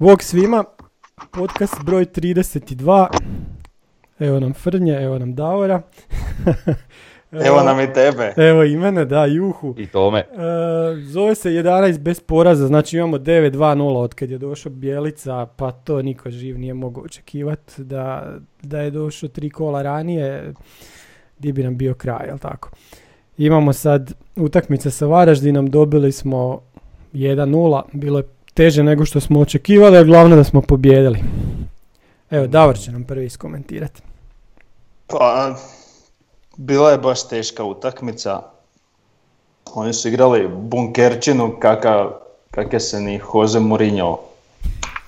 Bog svima, podcast broj 32. Evo nam Frnje, evo nam Davora. Evo nam i tebe. Evo i mene, da, Juhu. I tome. E, zove se 11 bez poraza, znači imamo 9-2-0 od kad je došao Bjelica, pa to niko živ nije mogao očekivati da, da je došao tri kola ranije, gdje bi nam bio kraj, jel tako? Imamo sad utakmice sa Varaždinom, dobili smo 1-0, bilo je teže nego što smo očekivali, a glavno da smo pobjedili. Evo, Davor će nam prvi iskomentirati. Pa, bila je baš teška utakmica. Oni su igrali bunkerčinu kaka, kake se ni Jose Mourinho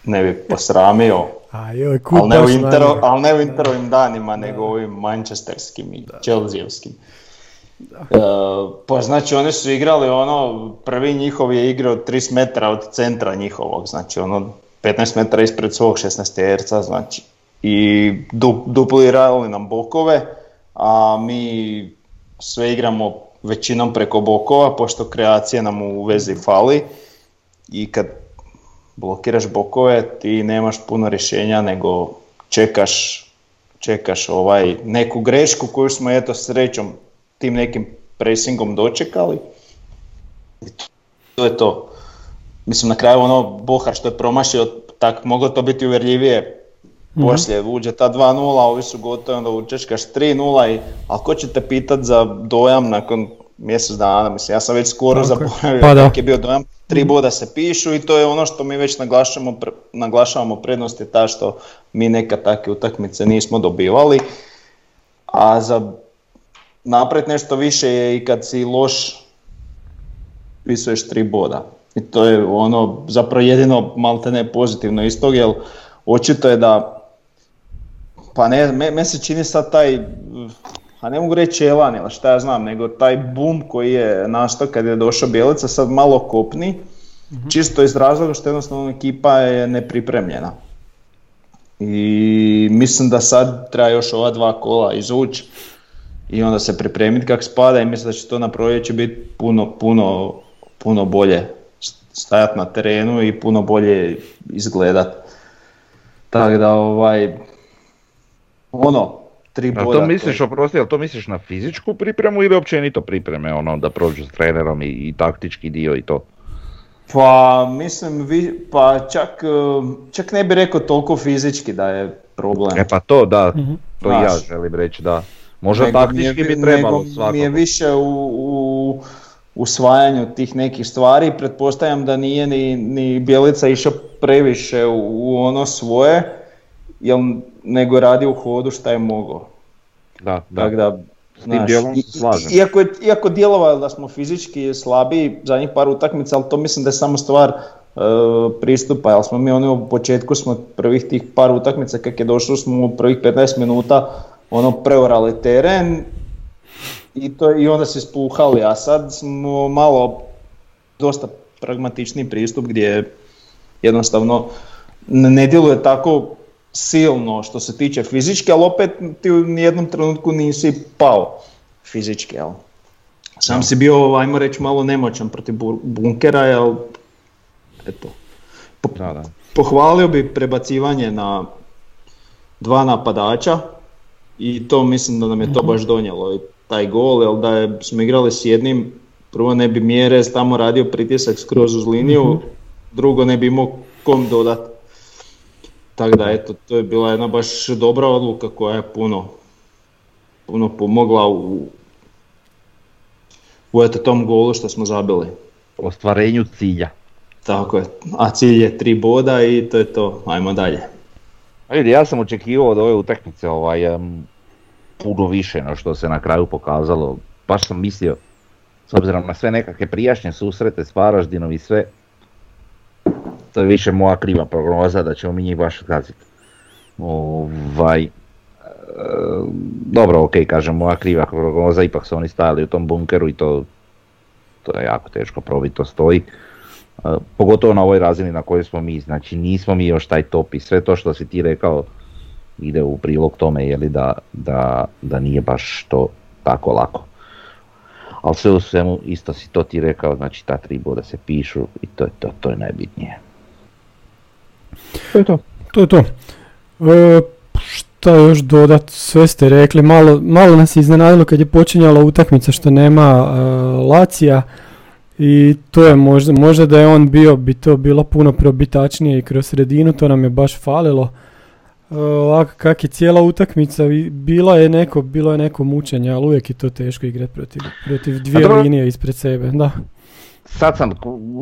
ne bi posramio. A joj, Ali ne, u Intero, ali ne u Interovim danima, nego u ovim manchesterskim i Chelseaovskim. E, pa znači oni su igrali ono, prvi njihov je igrao 30 metara od centra njihovog, znači ono 15 metara ispred svog 16 terca, znači. I du, duplirali nam bokove, a mi sve igramo većinom preko bokova, pošto kreacije nam u vezi fali. I kad blokiraš bokove, ti nemaš puno rješenja, nego čekaš, čekaš ovaj, neku grešku koju smo eto srećom tim nekim pressingom dočekali. I to- to je to. Mislim na kraju ono Bohar što je promašio, tak moglo to biti uvjerljivije. Poslije uđe ta 2-0, ovi su gotovi, onda učeškaš 3-0, i, ali ko će te pitat za dojam nakon mjesec dana, mislim, ja sam već skoro je. zaboravio Pa da. je bio dojam, tri boda se pišu i to je ono što mi već naglašavamo, pre- naglašavamo prednost je ta što mi neka takve utakmice nismo dobivali, a za napred nešto više je i kad si loš, pisuješ tri boda. I to je ono zapravo jedino maltene pozitivno iz toga, jer očito je da pa ne, me, me se čini sad taj, a ne mogu reći elan ili šta ja znam, nego taj boom koji je nastao kad je došao Bjelica sad malo kopni, čisto iz razloga što jednostavno ekipa je nepripremljena. I mislim da sad treba još ova dva kola izvući i onda se pripremiti kako spada i mislim da će to na proljeće biti puno, puno, puno bolje stajati na terenu i puno bolje izgledat. Tako da ovaj, ono, tri A boda. to misliš, oprosti, ali to misliš na fizičku pripremu ili općenito pripreme, ono da prođu s trenerom i, i taktički dio i to? Pa mislim, vi, pa čak, eh, čak ne bi rekao toliko fizički da je problem. E pa to, da, Mhm. to i ja Znaš. želim reći, da. Možda Nego je taktički bi trebalo svakako. Mi je više u, u usvajanju tih nekih stvari, pretpostavljam da nije ni, ni Bjelica išao previše u, u ono svoje, jel, nego radi u hodu šta je mogao. Da, da. Tako da, S tim dijelom se i- slažem. Iako, je, iako djelovalo da smo fizički slabiji zadnjih par utakmica, ali to mislim da je samo stvar e, pristupa, jer smo mi ono u početku smo prvih tih par utakmica kak je došlo smo u prvih 15 minuta ono preorali teren i, to, i onda se spuhali, a sad smo malo dosta pragmatični pristup gdje jednostavno ne djeluje tako silno što se tiče fizički, ali opet ti u nijednom trenutku nisi pao fizički, jel? Sam si bio, ajmo reći, malo nemoćan protiv bu- bunkera, jel? Eto. Po- Da, da. Pohvalio bi prebacivanje na dva napadača i to mislim da nam je to baš donijelo i taj gol, jer da je, smo igrali s jednim, prvo ne bi Mjerez tamo radio pritisak skroz uz liniju, drugo ne bi imao kom dodat. Tako da eto, to je bila jedna baš dobra odluka koja je puno, puno pomogla u, u eto tom golu što smo zabili. Ostvarenju cilja. Tako je, a cilj je tri boda i to je to, ajmo dalje. Vidi, ja sam očekivao od ove utakmice ovaj, em, puno više no što se na kraju pokazalo. Baš sam mislio, s obzirom na sve nekakve prijašnje susrete s Varaždinom i sve, to je više moja kriva prognoza da ćemo mi njih baš zgaziti. Ovaj, dobro, ok, kažem, moja kriva prognoza, ipak su oni stajali u tom bunkeru i to, to je jako teško probiti, to stoji. E, pogotovo na ovoj razini na kojoj smo mi, znači nismo mi još taj top i sve to što si ti rekao ide u prilog tome jeli, da, da, da nije baš to tako lako. Ali sve u svemu isto si to ti rekao, znači ta tri boda se pišu i to je to, to je najbitnije. To je to. To je to. E, šta još dodat, sve ste rekli, malo, malo nas je iznenadilo kad je počinjala utakmica što nema uh, Lacija i to je možda, možda da je on bio, bi to bilo puno probitačnije i kroz sredinu, to nam je baš falilo. Uh, ovako kak je cijela utakmica, bila je neko, bilo je neko mučenje, ali uvijek je to teško igrati protiv, protiv dvije linije ispred sebe, da. Sad sam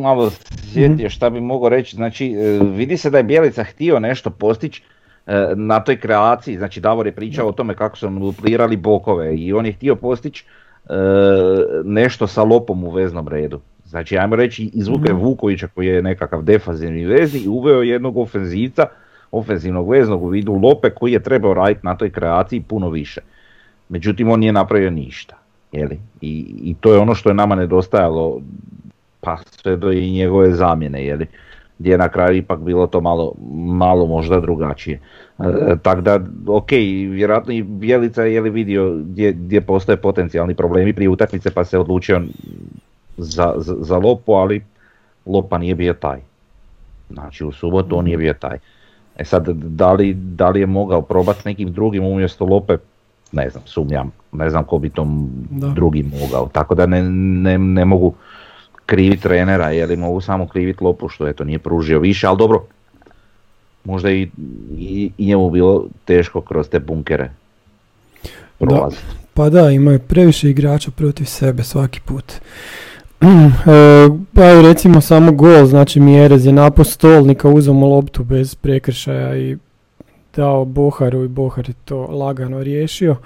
malo sjetio mhm. šta bi mogao reći, znači e, vidi se da je Bjelica htio nešto postići e, na toj kreaciji, znači Davor je pričao o tome kako su duplirali bokove i on je htio postići e, nešto sa lopom u veznom redu. Znači ajmo reći izvuke mm Vukovića koji je nekakav defazivni vezi i uveo jednog ofenzivca, ofenzivnog veznog u vidu Lope koji je trebao raditi na toj kreaciji puno više. Međutim on nije napravio ništa. Jeli? I, I to je ono što je nama nedostajalo pa sve do i njegove zamjene, jeli, gdje je na kraju ipak bilo to malo, malo možda drugačije. E, tako da, ok, vjerojatno i Bjelica je li vidio gdje, gdje postoje potencijalni problemi prije utakmice pa se odlučio za, za, za Lopu, ali Lopa nije bio taj. Znači u subotu on nije bio taj. E sad, da li, da li je mogao probati nekim drugim umjesto Lope, ne znam, sumnjam. Ne znam ko bi tom drugim mogao. Tako da ne, ne, ne mogu krivi trenera, je li mogu samo kriviti Lopu što to nije pružio više, ali dobro, možda i, i, i njemu bilo teško kroz te bunkere prolaziti. pa da, imaju previše igrača protiv sebe svaki put. E, pa recimo samo gol, znači Mjerez je napao stolnika, uzeo loptu bez prekršaja i dao Boharu i Bohar je to lagano riješio.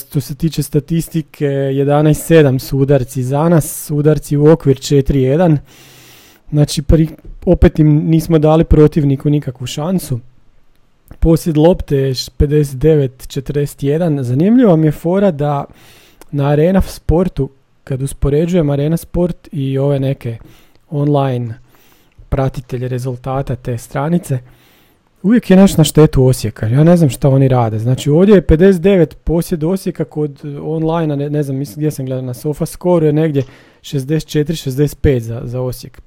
Što se tiče statistike, 11-7 su udarci za nas, udarci u okvir 4-1. Znači, opet im nismo dali protivniku nikakvu šansu. Posjed lopte je 59-41. Zanimljiva mi je fora da na Arena sportu, kad uspoređujem Arena sport i ove neke online pratitelje rezultata te stranice, uvijek je nešto na štetu Osijeka. Ja ne znam šta oni rade. Znači ovdje je 59 posjed Osijeka kod online, ne, ne znam mislim gdje sam gledao na Sofa je negdje 64-65 za, za Osijek.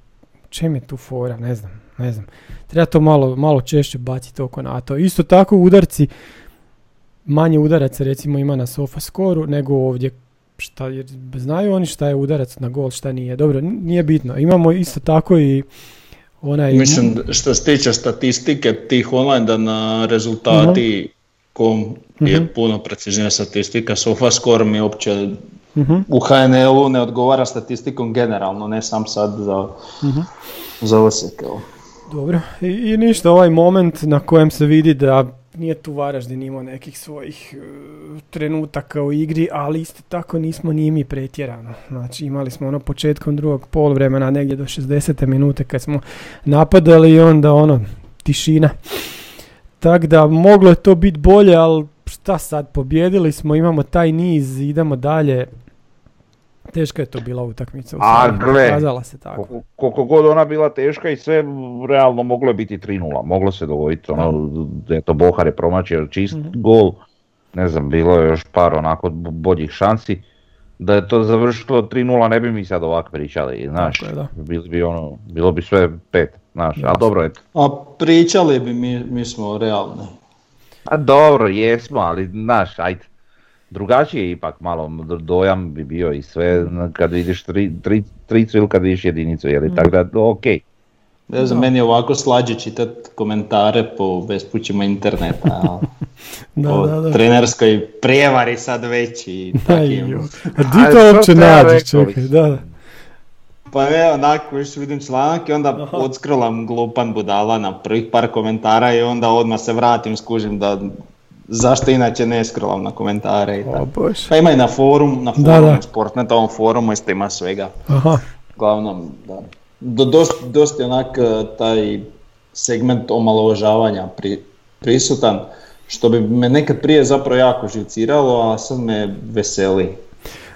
Čem je tu fora? Ne znam. Ne znam. Treba to malo, malo češće baciti oko na to. Isto tako udarci, manje udaraca recimo ima na Sofa Score nego ovdje. Šta, jer znaju oni šta je udarac na gol, šta nije. Dobro, nije bitno. Imamo isto tako i Onaj... Mislim, što se tiče statistike tih online da na rezultati kom je mhm. puno preciznija statistika, SofaScore mi uopće uh u HNL-u ne odgovara statistikom generalno, ne sam sad za, za Osijek. Dobro, I, i ništa, ovaj moment na kojem se vidi da nije tu Varaždin imao nekih svojih uh, trenutaka u igri, ali isto tako nismo ni mi pretjerano. Znači imali smo ono početkom drugog poluvremena negdje do 60. minute kad smo napadali i onda ono tišina. Tako da moglo je to biti bolje, ali šta sad, pobjedili smo, imamo taj niz, idemo dalje. Teška je to bila utakmica. A gle, se tako. Koliko god ona bila teška i sve, realno moglo je biti 3-0. Moglo se dogoditi, ono, eto Bohar je promačio čist mm gol. Ne znam, bilo je još par onako boljih šansi. Da je to završilo 3-0 ne bi mi sad ovako pričali, znaš. da. Bili bi ono, bilo bi sve pet, znaš, ali dobro eto. A pričali bi mi, mi smo realni. A dobro, jesmo, ali znaš, ajde drugačije ipak malo dojam bi bio i sve kad vidiš tri, tri, tricu ili kad vidiš jedinicu, jeli, mm. tako da ok. Ne znam, meni je ovako slađe čitati komentare po bespućima interneta. da, o da, da. trenerskoj prijevari sad već i takim. A di to uopće nađeš, čekaj, da. Pa je onako, još vidim članak i onda odskrolam glupan budala na prvih par komentara i onda odmah se vratim, skužim da zašto inače ne scrollam na komentare i tako. Pa ima i na forum, na Da, forumu, da. Sportnetovom forumu isto ima svega. Aha. Uglavnom, da. Do, dost, dosta je onak e, taj segment omalovažavanja pri, prisutan, što bi me nekad prije zapravo jako živciralo, a sad me veseli.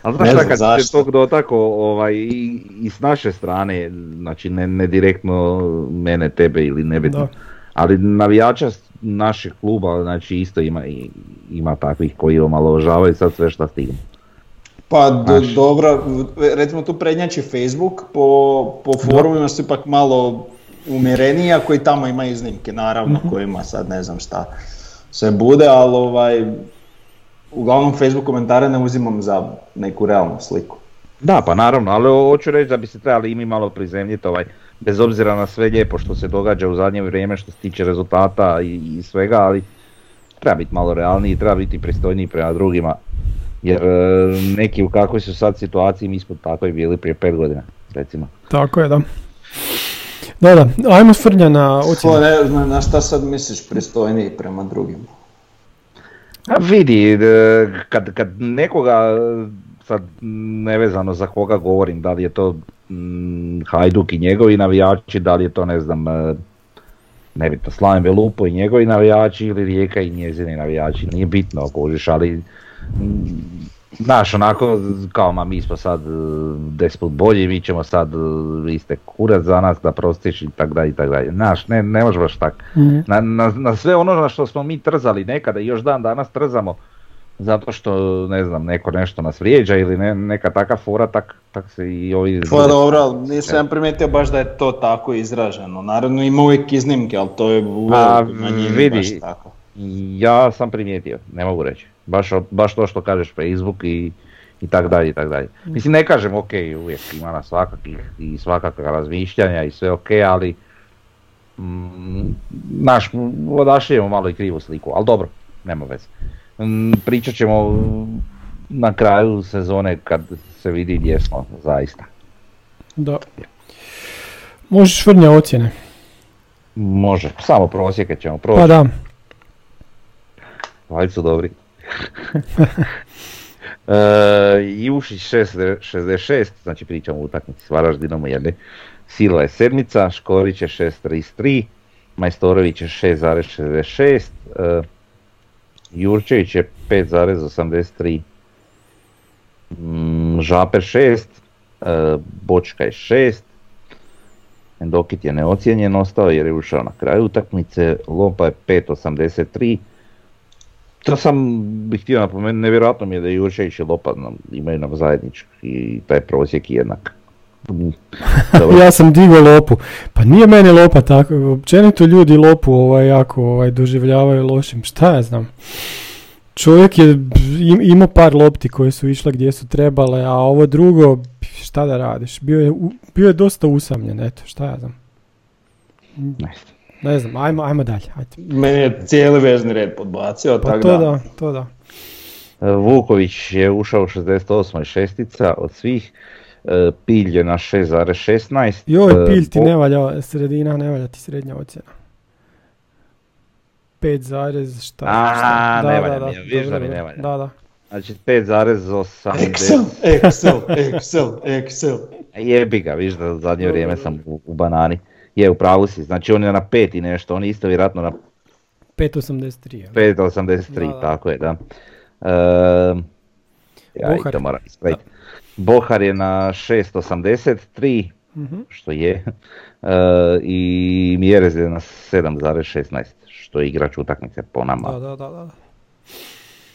Ali znaš Ne šta, kad se tog dotako ovaj, i, i s naše strane, znači ne, ne direktno mene, tebe ili nebitno, ali navijača našeg kluba znači isto ima, ima takvih koji omalovažavaju sad sve šta stignu. Pa do, Znaš. dobro, recimo tu prednjači Facebook, po, po forumima su ipak malo umjereniji, a koji tamo ima iznimke, naravno, kojima sad ne znam šta sve bude, ali ovaj, uglavnom Facebook komentare ne uzimam za neku realnu sliku. Da, pa naravno, ali ho- hoću reći da bi se trebali i mi malo prizemljiti ovaj, bez obzira na sve lijepo što se događa u zadnje vrijeme što se tiče rezultata i, i svega, ali treba biti malo realniji, treba biti pristojniji prema drugima. Jer e, neki u kakvoj su sad situaciji, mi smo tako i bili prije pet godina, recimo. Tako je, da. Da, da, ajmo Frnja na ocjenu. ne zna na šta sad misliš pristojniji prema drugima? A vidi, e, kad, kad nekoga, sad nevezano za koga govorim, da li je to mm, Hajduk i njegovi navijači, da li je to ne znam, e, nebitno Slaven Belupo i njegovi navijači ili Rijeka i njezini navijači, nije bitno kužiš, ali mm, Znaš, onako, kao ma mi smo sad e, deset put bolji, mi ćemo sad, e, vi ste kurac za nas da prostiš i tak dalje i tak dalje. Znaš, ne, ne može baš tak. Mhm. Na, na, na sve ono na što smo mi trzali nekada i još dan danas trzamo, zato što, ne znam, neko nešto nas vrijeđa ili ne, neka taka fora, tak, tak se i ovi... Pa dobro, nisam ja primijetio baš da je to tako izraženo. Naravno ima uvijek iznimke, ali to je u vidi. baš tako. Ja sam primijetio, ne mogu reći. Baš, baš to što kažeš Facebook i, i tak dalje i tak dalje. Mislim ne kažem ok, uvijek ima nas svakakih i svakakva razmišljanja i sve ok, ali mm, naš, odašljemo malo i krivu sliku, ali dobro, nema veze. Mm, pričat ćemo na kraju sezone kad se vidi gdje smo zaista. Da. Možeš Frnja ocjene. Može, samo prosjeke ćemo proći. Pa da. Valjda su dobri. e, Jušić 666, znači pričamo o utakmici s Varaždinom jedne. Sila je sedmica, Škorić je 633, Majstorović je 6,66, e, Jurčević je 5,83, mm, Žaper 6, e, Bočka je 6, Endokit je neocijenjen ostao jer je ušao na kraju utakmice, Lompa je 5,83, to sam bih htio napomenuti, nevjerojatno mi je da Jurčević i Lopa imaju nam zajednički i taj prosjek jednak. Ja sam digao lopu. Pa nije meni lopa tako. Općenito ljudi lopu ovaj, jako ovaj, doživljavaju lošim. Šta ja znam. Čovjek je im- imao par lopti koje su išle gdje su trebale, a ovo drugo, šta da radiš? Bio je, u- bio je dosta usamljen, eto, šta ja znam. Ne. Znam, ajmo, ajmo dalje, ajde. Meni je cijeli vezni red podbacio, Pa tako to da. da, to da. Vuković je ušao u 68. šestica od svih, Pilj je na 6,16. Joj, e, pilj ti ne valja, sredina, ne valja ti srednja ocjena. 5 zarez, šta? A, šta? ne valja mi, da mi ne dobro. valja. Da, da. Znači 5,80. Excel, Excel, Excel, Excel. Jebi ga, vidiš da u zadnje vrijeme sam u, u banani. Je, u pravu si, znači on je na 5 i nešto, on je isto vjerojatno na 5.83. jel? 5,83, Da, da. tako je, da. Ehm, ja i to moram ispraviti. Bohar je na 6,83, Mhm. što je, e, i Mjerez je na 7,16, što je igrač utakmice po nama. Da, da, da, da.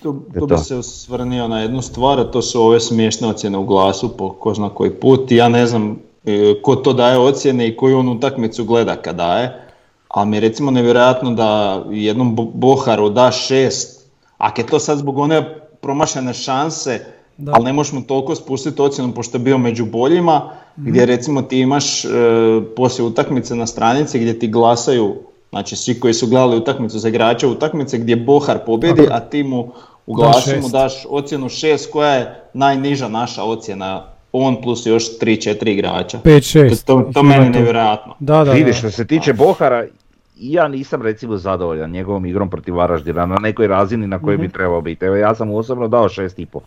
Tu, to. bi se osvrnio na jednu stvar, a to su ove smiješne ocjene u glasu po ko zna koji put. Ja ne znam e, ko to daje ocjene i koju on utakmicu gleda kad daje, ali mi je recimo nevjerojatno da jednom Bo- Boharu da šest, ako je to sad zbog one promašene šanse, Da. ali ne možeš mu toliko spustiti ocjenu pošto je bio među boljima, Mhm. gdje recimo ti imaš e, poslije utakmice na stranici gdje ti glasaju, znači svi koji su gledali utakmicu za igrača utakmice gdje Bohar pobjedi, a ti mu u Da, glasu mu daš ocjenu 6 koja je najniža naša ocjena, on plus još 3-4 igrača. 5-6. To, to, to meni nevjerojatno. Da, da, Vidiš, što se tiče Bohara, ja nisam recimo zadovoljan njegovom igrom protiv Varaždina na nekoj razini na kojoj bi trebao biti. Evo ja sam mu osobno dao 6,5.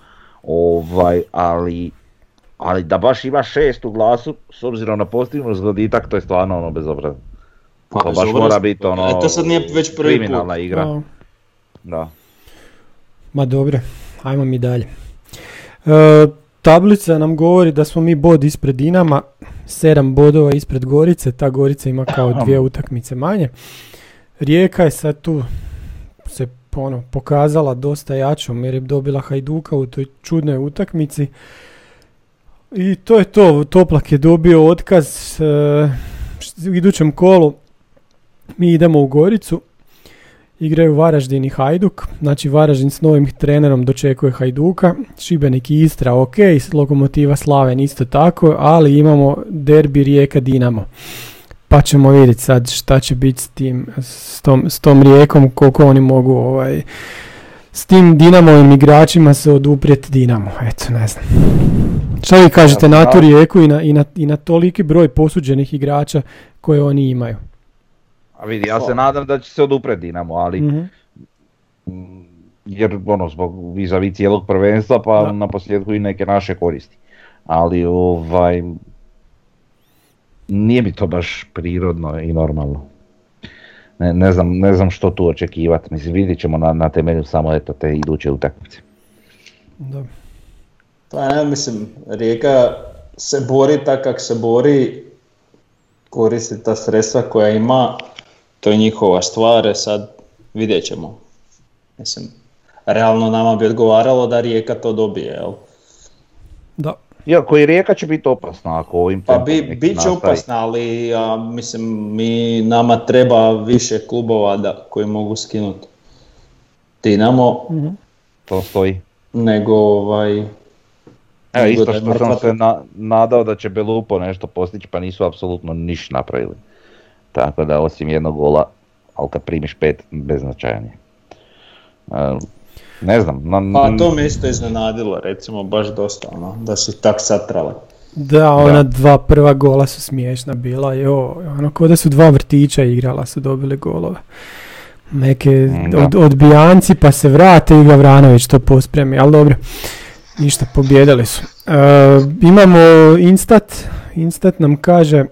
Ovaj, ali, ali da baš ima 6 u glasu, s obzirom na postignut zgoditak, to je stvarno ono bezobrazno. Pa, To baš mora biti ono E, to sad nije već prvi put. kriminalna igra. A, Da. Ma dobro, ajmo mi dalje. E, tablica nam govori da smo mi bod ispred Dinama, 7 bodova ispred Gorice, ta Gorica ima kao dvije utakmice manje. Rijeka je sad tu ono, pokazala dosta jačom jer je dobila Hajduka u toj čudnoj utakmici. I to je to, Toplak je dobio otkaz e, u idućem kolu. Mi idemo u Goricu, igraju Varaždin i Hajduk, znači Varaždin s novim trenerom dočekuje Hajduka, Šibenik i Istra ok, Lokomotiva Slaven isto tako, ali imamo derbi Rijeka Dinamo. Pa ćemo vidjeti sad šta će biti s tim, s tom, s tom Rijekom, koliko oni mogu ovaj, s tim Dinamovim igračima se oduprijeti Dinamo, eto ne znam. Šta vi kažete na tu Rijeku i na, i, na, i na toliki broj posuđenih igrača koje oni imaju? A vidi, ja se nadam da će se odupret Dinamo, ali Mhm. mm, jer ono zbog vizavi cijelog prvenstva pa Da. na posljedku i neke naše koristi. Ali ovaj nije mi to baš prirodno i normalno. Ne, ne, znam, ne znam što tu očekivati, mislim vidjet ćemo na, na temelju samo eto te iduće utakmice. Dobro. Pa ne, mislim, Rijeka se bori tak kak se bori, koristi ta sredstva koja ima, to je njihova stvar, e sad vidjet ćemo. Mislim, realno nama bi odgovaralo da Rijeka to dobije, jel? Iako i Rijeka će biti opasna ako ovim Pa bi, neki bit će nastavi. opasna, ali a, mislim, mi, nama treba više klubova da, koji mogu skinuti Dinamo, To stoji. nego ovaj... Evo nego isto što mrtva sam se na, nadao da će Belupo nešto postići pa nisu apsolutno niš napravili. Tako da osim jednog gola, ali kad primiš pet, beznačajan je. Ne znam, na, Pa to me isto iznenadilo, recimo, baš dosta, ono, da su tak satrale. Da, ona dva prva gola su smiješna bila, jo, ono ko da su dva vrtića igrala su dobili golove. Neke Da. od, odbijanci pa se vrate i Gavranović to pospremi, ali dobro, ništa, pobjedili su. E, imamo Instat, Instat nam kaže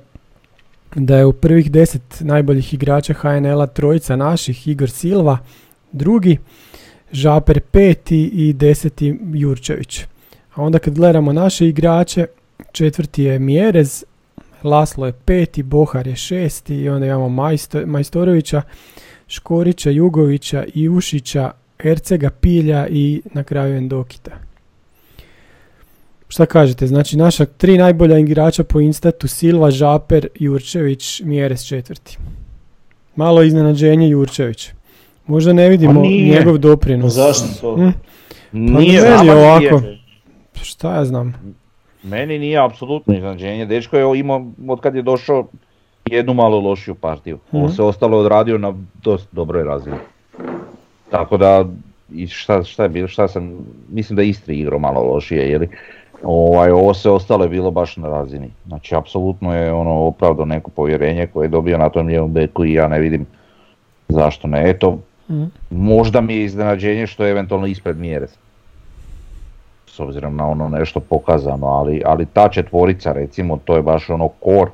da je u prvih deset najboljih igrača HNL-a trojica naših, Igor Silva, drugi, Žaper peti i deseti Jurčević. A onda kad gledamo naše igrače, četvrti je Mjerez, Laslo je peti, Bohar je šesti i onda imamo Majsto, Majstorovića, Škorića, Jugovića, Ivušića, Ercega, Pilja i na kraju Endokita. Šta kažete? Znači naša tri najbolja igrača po instatu Silva, Žaper, Jurčević, Mjerez četvrti. Malo iznenađenje Jurčević. Možda ne vidimo nije. njegov doprinos. Zašto to? Hm? nije, meni nama nije. ovako. Šta ja znam? Meni nije apsolutno iznenađenje. Dečko je imao, od kad je došao, jednu malo lošiju partiju. On Mhm. se ostalo odradio na dosta dobroj razini. Tako da, i šta, šta je bilo, šta sam, mislim da je Istri igrao malo lošije, jer ovaj, ovo se ostalo je bilo baš na razini. Znači, apsolutno je ono opravdao neko povjerenje koje je dobio na tom lijevom beku i ja ne vidim zašto ne. Eto, Možda mi je iznenađenje što je eventualno ispred mjere. S obzirom na ono nešto pokazano, ali, ali ta četvorica recimo, to je baš ono kor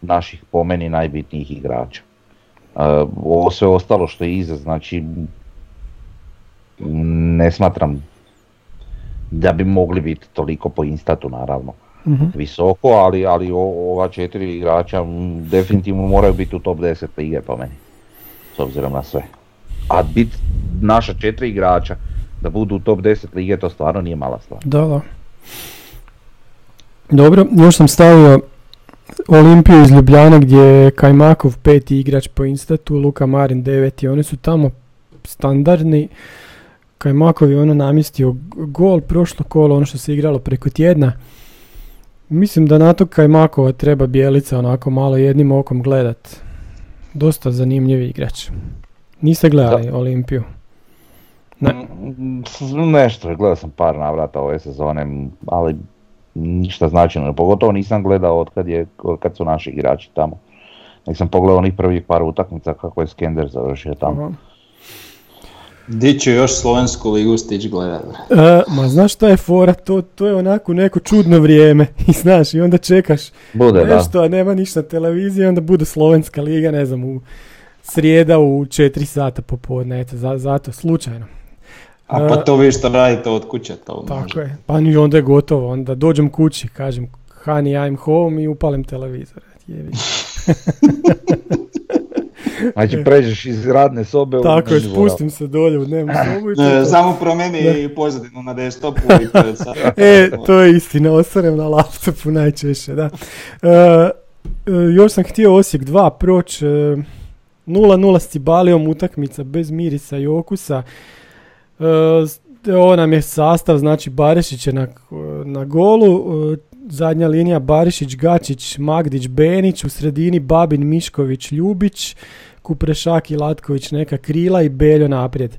naših po meni najbitnijih igrača. E, ovo sve ostalo što je iza, znači ne smatram da bi mogli biti toliko po instatu naravno Mhm. visoko, ali, ali o- ova četiri igrača m, definitivno moraju biti u top 10 lige po meni, s obzirom na sve. A bit naša četiri igrača da budu u top 10 lige, to stvarno nije mala stvar. Da, da. Dobro, još sam stavio Olimpiju iz Ljubljana gdje je Kajmakov peti igrač po instatu, Luka Marin deveti, oni su tamo standardni. Kajmakov je ono namjestio gol, prošlo kolo, ono što se igralo preko tjedna. Mislim da na to Kajmakova treba Bijelica onako malo jednim okom gledat. Dosta zanimljiv igrač. Niste gledali Olimpiju? Ne. Mm, Nešto, gledao sam par navrata ove sezone, ali ništa značajno, pogotovo nisam gledao od kad, je, od kad su naši igrači tamo. Nisam pogledao onih prvih par utakmica kako je Skender završio tamo. Aha. Di će još slovensku ligu stić gledat? E, ma znaš šta je fora, to, to je onako neko čudno vrijeme i znaš i onda čekaš Bude, da. nešto, a nema ništa na televiziji, onda bude slovenska liga, ne znam, u srijeda u 4 sata popodne, eto, za, zato, slučajno. A pa to vi što radite od kuće to može. Tako je, pa ni onda je gotovo, onda dođem kući, kažem, honey, I'm home i upalim televizor. Znači pređeš iz radne sobe u Tako je, dnevni spustim se dolje u dnevnu sobu i to je E. Samo promijeni pozadinu na desktopu i to je sad. E, to je istina, osvarem na laptopu najčešće, da. E, e, još sam htio Osijek 2 proći, e, 0-0 s Cibalijom utakmica bez mirisa i okusa. E, ovo nam je sastav, znači Barišić je na, na golu, e, zadnja linija Barišić, Gačić, Magdić, Benić, u sredini Babin, Mišković, Ljubić, Kuprešak i Latković neka krila i Beljo naprijed.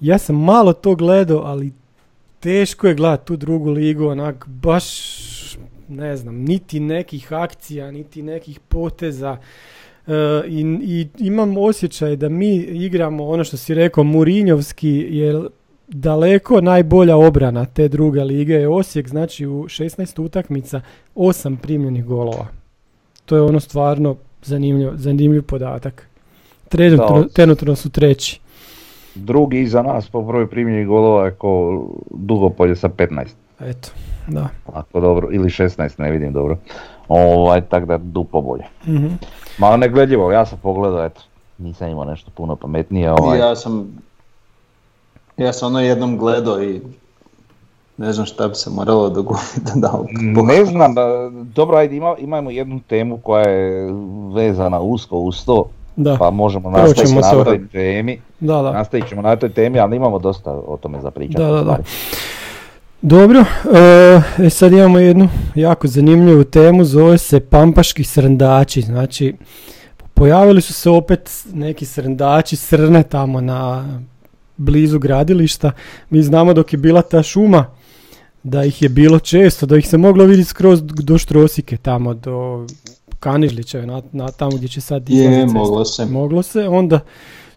Ja sam malo to gledao, ali teško je gledati tu drugu ligu, onak baš, ne znam, niti nekih akcija, niti nekih poteza. E, i, I imam osjećaj da mi igramo ono što si rekao, Murinjovski je daleko najbolja obrana te druge lige je Osijek, znači u 16 utakmica 8 primljenih golova. To je ono stvarno zanimljiv, zanimljiv podatak. Trenutno, su treći. Drugi iza nas po broju primljenih golova je ko Dugopolje sa 15. Eto, da. Ako dobro, ili 16, ne vidim dobro. Ovaj, tako da duplo bolje. Mhm. Malo negledljivo, ja sam pogledao, eto, nisam imao nešto puno pametnije. Ovaj. Ja sam, ja sam ono jednom gledao i ne znam šta bi se moralo dogoditi da dao. Ne znam, da- dobro, ajde, ima, imamo jednu temu koja je vezana usko uz to, Da, pa možemo nastaviti na to. toj temi. da, da. Nastavit ćemo na toj temi, ali imamo dosta o tome za pričati. Da, da, da. Dobro, e, e, sad imamo jednu jako zanimljivu temu, zove se Pampaški srndači, znači pojavili su se opet neki srndači, srne tamo na blizu gradilišta, mi znamo dok je bila ta šuma, da ih je bilo često, da ih se moglo vidjeti skroz do Štrosike, tamo do Kanižlića, na, na tamo gdje će sad Je, izlazit cesta. moglo se. Moglo se, onda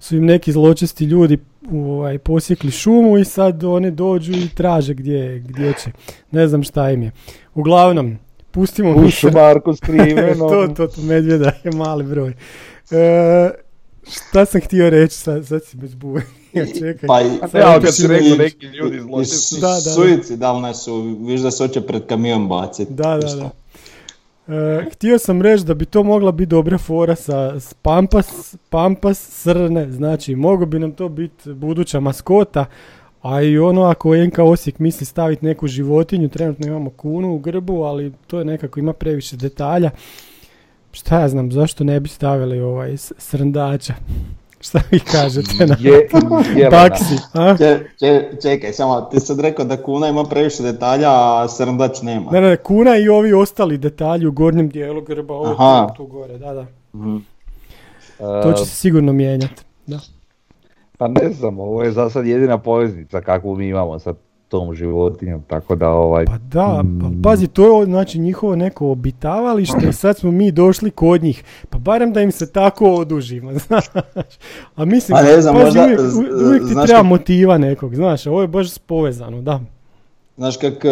su im neki zločesti ljudi ovaj, posjekli šumu i sad oni dođu i traže gdje, gdje će. Ne znam šta im je. Uglavnom, pustimo U mi šumarku skriveno. to, to, to, medvjeda je mali broj. E, šta sam htio reći, sad, sad si bez buje. Čekaj. Pa i- si rekao neki ljudi zločesti. su- Da, da, da. Suicidalne su, viš da se hoće pred kamion baciti. Da, da, da. E, htio sam reći da bi to mogla biti dobra fora sa s Pampas, Pampas Srne, znači mogo bi nam to biti buduća maskota, a i ono ako NK Osijek misli staviti neku životinju, trenutno imamo kunu u grbu, ali to je nekako ima previše detalja. Šta ja znam, zašto ne bi stavili ovaj srndača? Šta vi kažete na Je, taksi? A? Če- če- čekaj, samo ti sad rekao da kuna ima previše detalja, a srndač nema. Ne, ne, kuna i ovi ostali detalji u gornjem dijelu grba, ovo Aha. tu, tu gore, da, da. Mhm. To E, će se sigurno mijenjati. Da. Pa ne znam, ovo je za sad jedina poveznica kakvu mi imamo sa tom životinjom, tako da ovaj... Pa da, pa Mm. pazi, to je znači njihovo neko obitavalište i sad smo mi došli kod njih. Pa barem da im se tako odužimo, znaš. A mislim, Pa ne znam, pazi, možda, uvijek, uvijek ti znaš treba kak- motiva nekog, znaš, ovo je baš povezano, da. Znaš kak e,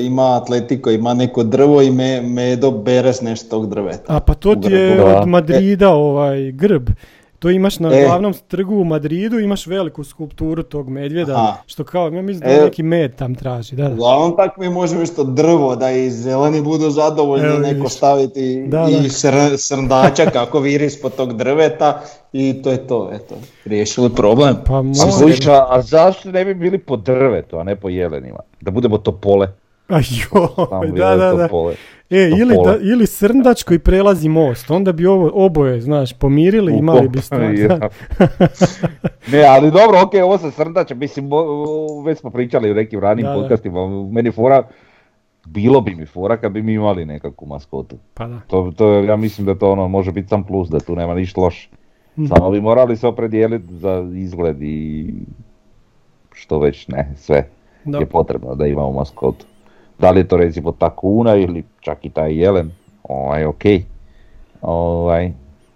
ima Atletico, ima neko drvo i me, Medo s nešto tog drveta. A pa to ti je od Madrida ovaj grb. To imaš na E. glavnom trgu u Madridu, imaš veliku skulpturu tog medvjeda, Aha. što kao, ja mislim da E. neki med tam traži, da, da. Uglavnom tak mi možemo isto drvo, da i zeleni budu zadovoljni, Evo neko vidiš. staviti Da, i da. sr- srndača kako viri ispod tog drveta i to je to, eto, riješili problem. Pa A, može. slušaj, a- a zašto ne bi bili po drvetu, a ne po jelenima? Da budemo topole. A joj, da, da, da. topole. E, ili, da, ili srndač koji prelazi most, onda bi ovo oboje, znaš, pomirili, imali bi stvar. Ja. ne, ali dobro, ok, ovo se srdače, mislim, već smo pričali u nekim ranijim Da, da. podcastima, meni fora, bilo bi mi fora kad bi mi imali nekakvu maskotu. Pa da. To, to, ja mislim da to ono može biti sam plus, da tu nema ništa loše. Mhm. Samo bi morali se opredijeliti za izgled i što već ne, sve Da. je potrebno da imamo maskotu. Da li je to recimo ta kuna ili čak i taj jelen, ovaj ok. ovaj,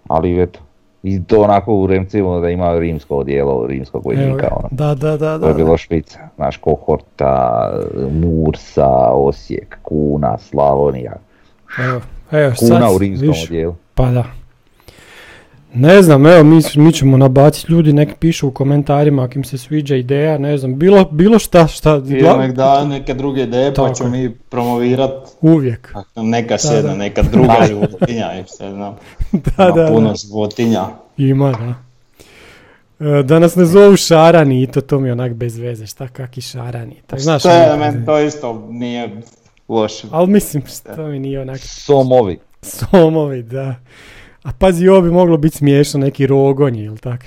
ali eto, i to onako u recimo da ima rimsko odijelo rimskog vojnika, ono. Da, da, da, To je da. bilo špica, znaš, Kohorta, Mursa, Osijek, Kuna, Slavonija, Evo, evo, Kuna sad, u rimskom viš, odijelu. Pa da. Ne znam, evo mi, mi ćemo nabaciti ljudi, nek pišu u komentarima ako im se sviđa ideja, ne znam, bilo, bilo šta, šta, Ili nek da neke druge ideje pa Tako ćemo je. mi promovirat uvijek. nam neka da. sjedna, neka druga životinja i sve znam. Da, da, puno da. životinja. Ima, da. E, Da nas ne zovu šarani i to, to mi je onak bez veze, šta kaki šarani. Tak, znaš, to je, onak- meni to isto nije loše. Ali mislim, što mi nije onak Somovi. somovi, da. A pazi, ovo bi moglo biti smiješno, neki rogonji ili tak,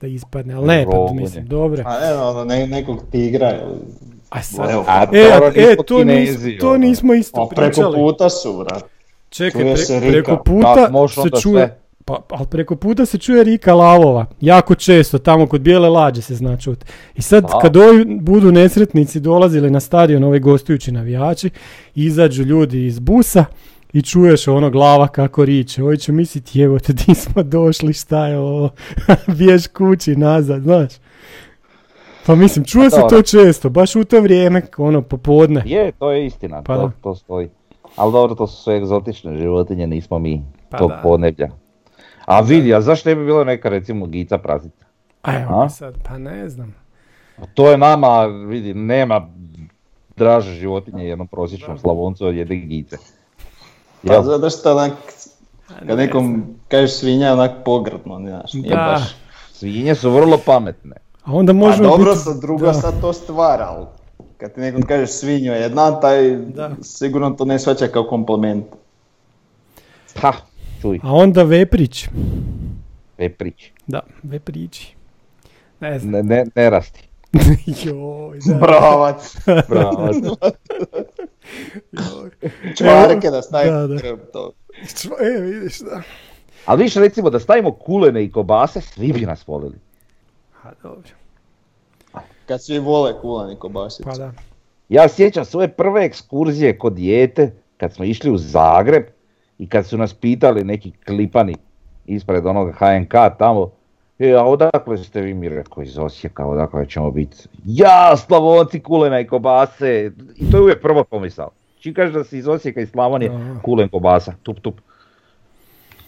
da ispadne, ali ne, pa mislim, dobro. A ne, ono, ne, nekog tigra ili... A sad, Evo, A e, a- e, to, nis, to ono. nismo isto a preko pričali. puta su, vrat. Čekaj, pre- se rika. preko Da, puta možeš se čuje, sve. pa, ali preko puta se čuje rika lavova, jako često, tamo kod bijele lađe se zna čut. I sad Da. kad ovi budu nesretnici dolazili na stadion, ovi gostujući navijači, izađu ljudi iz busa i čuješ ono glava kako riče, ovi će misliti evo te di smo došli, šta je ovo, biješ kući nazad, znaš. Pa mislim, čuje se to često, baš u to vrijeme, ono popodne. Je, to je istina, Pa to, to stoji. Ali dobro, to su sve egzotične životinje, nismo mi Pa tog da. podneblja. A vidi, a zašto ne bi bilo neka recimo gica prazica? A evo sad, pa ne znam. To je nama, vidi, nema draže životinje jednom prosječnom slavoncu od jedne gice. Pa zato što onak, kad nekom kažeš svinja, onak pogrdno, ne znaš, nije Da. baš. Svinje su vrlo pametne. A onda A možemo dobro, biti- sa druga da. sad to stvara, ali kad ti nekom kažeš svinju jedna, taj Da. sigurno to ne shvaća kao kompliment. Ha, čuj, A onda veprić. veprić. Da, veprići. Ne znam. Ne, ne, ne rasti. Joj, da. Bravac, Bravo. Čvarke da staje Da, da. to. Čva- E, vidiš da. Ali viš recimo da stavimo kulene i kobase, svi bi nas volili. A dobro. Kad svi vole kulani kobasicu. Pa da. Ja sjećam svoje prve ekskurzije kod dijete, kad smo išli u Zagreb i kad su nas pitali neki klipani ispred onog HNK tamo, e, a odakle ste vi mi rekao iz Osijeka, odakle ćemo biti? Ja, Slavonci, kulena i kobase, i to je uvijek prvo pomisao. Čim kažeš da si iz Osijeka i Slavonije, kulen kobasa, tup tup.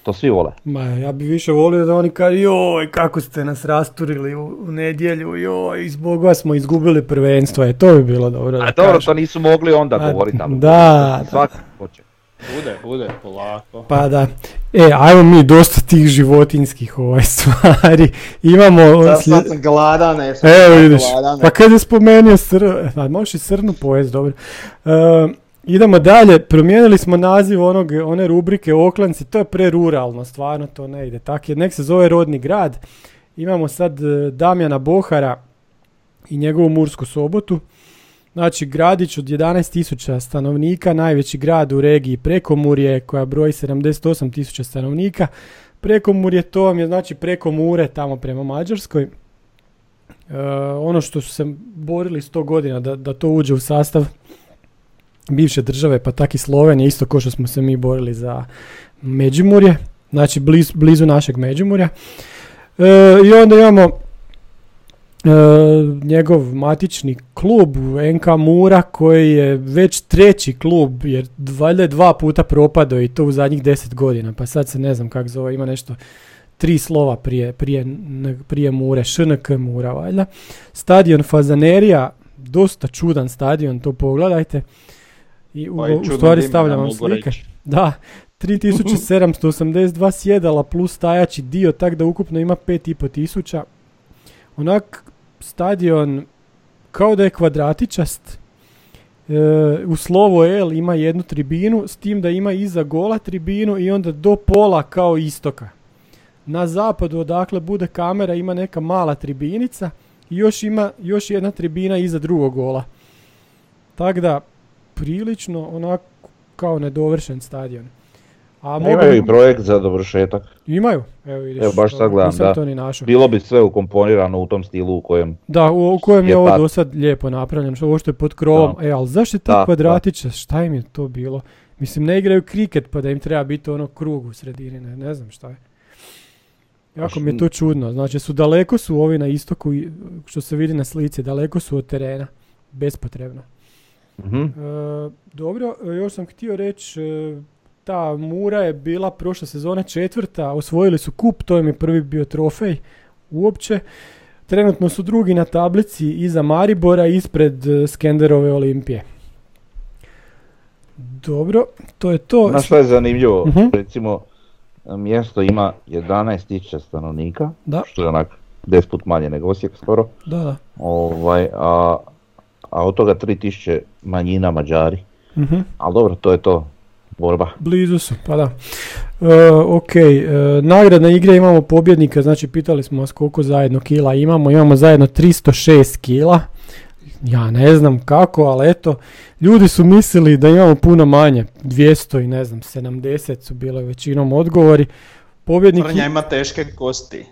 To svi vole. Ma, ja bi više volio da oni kažu, joj, kako ste nas rasturili u, u nedjelju, joj, zbog vas smo izgubili prvenstvo, e, to bi bilo dobro da A dobro, kažu. to nisu mogli onda govoriti, da, da. svaki hoće. Bude, bude, polako. Pa da. E, ajmo mi dosta tih životinskih ovaj stvari. Imamo... Sad, sam gladan, ne sam Evo vidiš, pa kad je spomenuo sr... A možeš i srnu pojest, dobro. E, idemo dalje, promijenili smo naziv onog, one rubrike Oklanci, to je preruralno, stvarno to ne ide. Tak je, nek se zove Rodni grad. Imamo sad e, Damjana Bohara i njegovu Mursku sobotu. Znači, gradić od 11.000 stanovnika, najveći grad u regiji Prekomurje, koja broji 78.000 stanovnika. Prekomurje, to vam je znači preko Mure, tamo prema Mađarskoj. E, ono što su se borili 100 godina da, da to uđe u sastav bivše države, pa tak i Slovenije, isto kao što smo se mi borili za Međimurje, znači bliz, blizu našeg Međimurja. E, I onda imamo njegov matični klub NK Mura koji je već treći klub jer valjda je dva puta propadao i to u zadnjih deset godina pa sad se ne znam kako zove ima nešto tri slova prije, prije, prije Mure, ŠNK Mura valjda. Stadion Fazanerija, dosta čudan stadion, to pogledajte. I u, Pa u stvari stavljam vam slike. reći. Da, 3782 sjedala plus stajaći dio, tak da ukupno ima 5500 tisuća. Onak, stadion kao da je kvadratičast. E, u slovo L ima jednu tribinu, s tim da ima iza gola tribinu i onda do pola kao istoka. Na zapadu odakle bude kamera ima neka mala tribinica i još ima još jedna tribina iza drugog gola. Tako da, prilično onako kao nedovršen stadion. A mogu- Imaju i projekt za dovršetak. Imaju, evo vidiš. Evo, baš sad gledam, da. to ni našao. Bilo bi sve ukomponirano u tom stilu u kojem... Da, u, u kojem je je ovo do sad lijepo napravljeno, što ovo što je pod krovom. E, ali zašto je ta kvadratića, šta im je to bilo? Mislim, ne igraju kriket pa da im treba biti ono krug u sredini, ne, ne znam šta je. Jako mi je to čudno, znači su daleko su ovi na istoku, što se vidi na slici, daleko su od terena, bespotrebno. Mhm. E, dobro, još sam htio reći, e, ta Mura je bila prošle sezone četvrta, osvojili su kup, to im je prvi bio trofej uopće. Trenutno su drugi na tablici iza Maribora, ispred e, Skenderove Olimpije. Dobro, to je to. Znaš što je zanimljivo? Mhm. Recimo, mjesto ima 11.000 stanovnika, Da. što je onak 10 put manje nego Osijek skoro, Da, da. ovaj, a, a od toga 3000 manjina Mađari. Mhm. Ali dobro, to je to, borba. Blizu su, pa da. E, ok, e, nagradne igre imamo pobjednika, znači pitali smo vas koliko zajedno kila imamo, imamo zajedno 306 kila. Ja ne znam kako, ali eto, ljudi su mislili da imamo puno manje, 200 i ne znam, 70 su bile većinom odgovori. Pobjednik, Frnja ima teške kosti.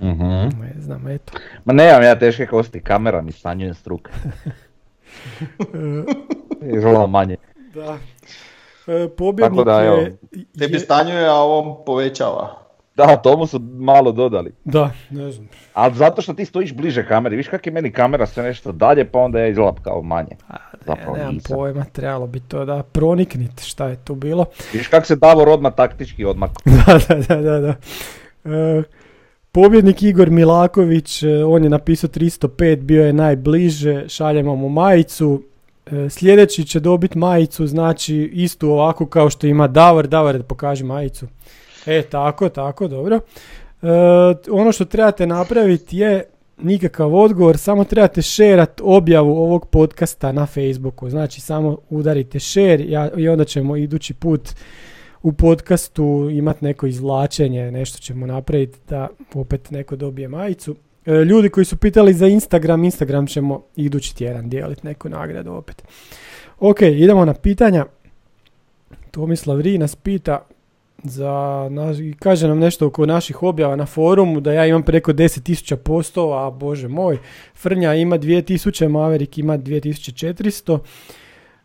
Mhm. ne znam, eto. Ma nemam ja teške kosti, kamera mi stanjuje struke. Izgleda manje. Da. E, pobjednik Tako da, evo, je... Tebi je- stanjuje, a ovom povećava. Da, tomu su malo dodali. Da, ne znam. Ali zato što ti stojiš bliže kameri, viš kak je meni kamera sve nešto dalje, pa onda ja izgleda kao manje. Zapravo Ne, nemam nisam. pojma, trebalo bi to da proniknite šta je tu bilo. Viš kak se Davor odmah taktički odmah. da, da, da, da. da. E, pobjednik Igor Milaković, e, on je napisao 305, bio je najbliže, šaljemo mu majicu. E, sljedeći će dobiti majicu, znači istu ovako kao što ima Davor. Davor, pokaži majicu. E, tako, tako, dobro. E, ono što trebate napraviti je nikakav odgovor, samo trebate šerat objavu ovog podcasta na Facebooku. Znači, samo udarite share ja, i onda ćemo idući put u podcastu imati neko izvlačenje, nešto ćemo napraviti da opet neko dobije majicu. E, ljudi koji su pitali za Instagram, Instagram ćemo idući tjedan dijeliti neku nagradu opet. Ok, idemo na pitanja. Tomislav Ri nas pita za kaže nam nešto oko naših objava na forumu, da ja imam preko 10.000 postova, a bože moj, Frnja ima 2000, Maverick ima 2400.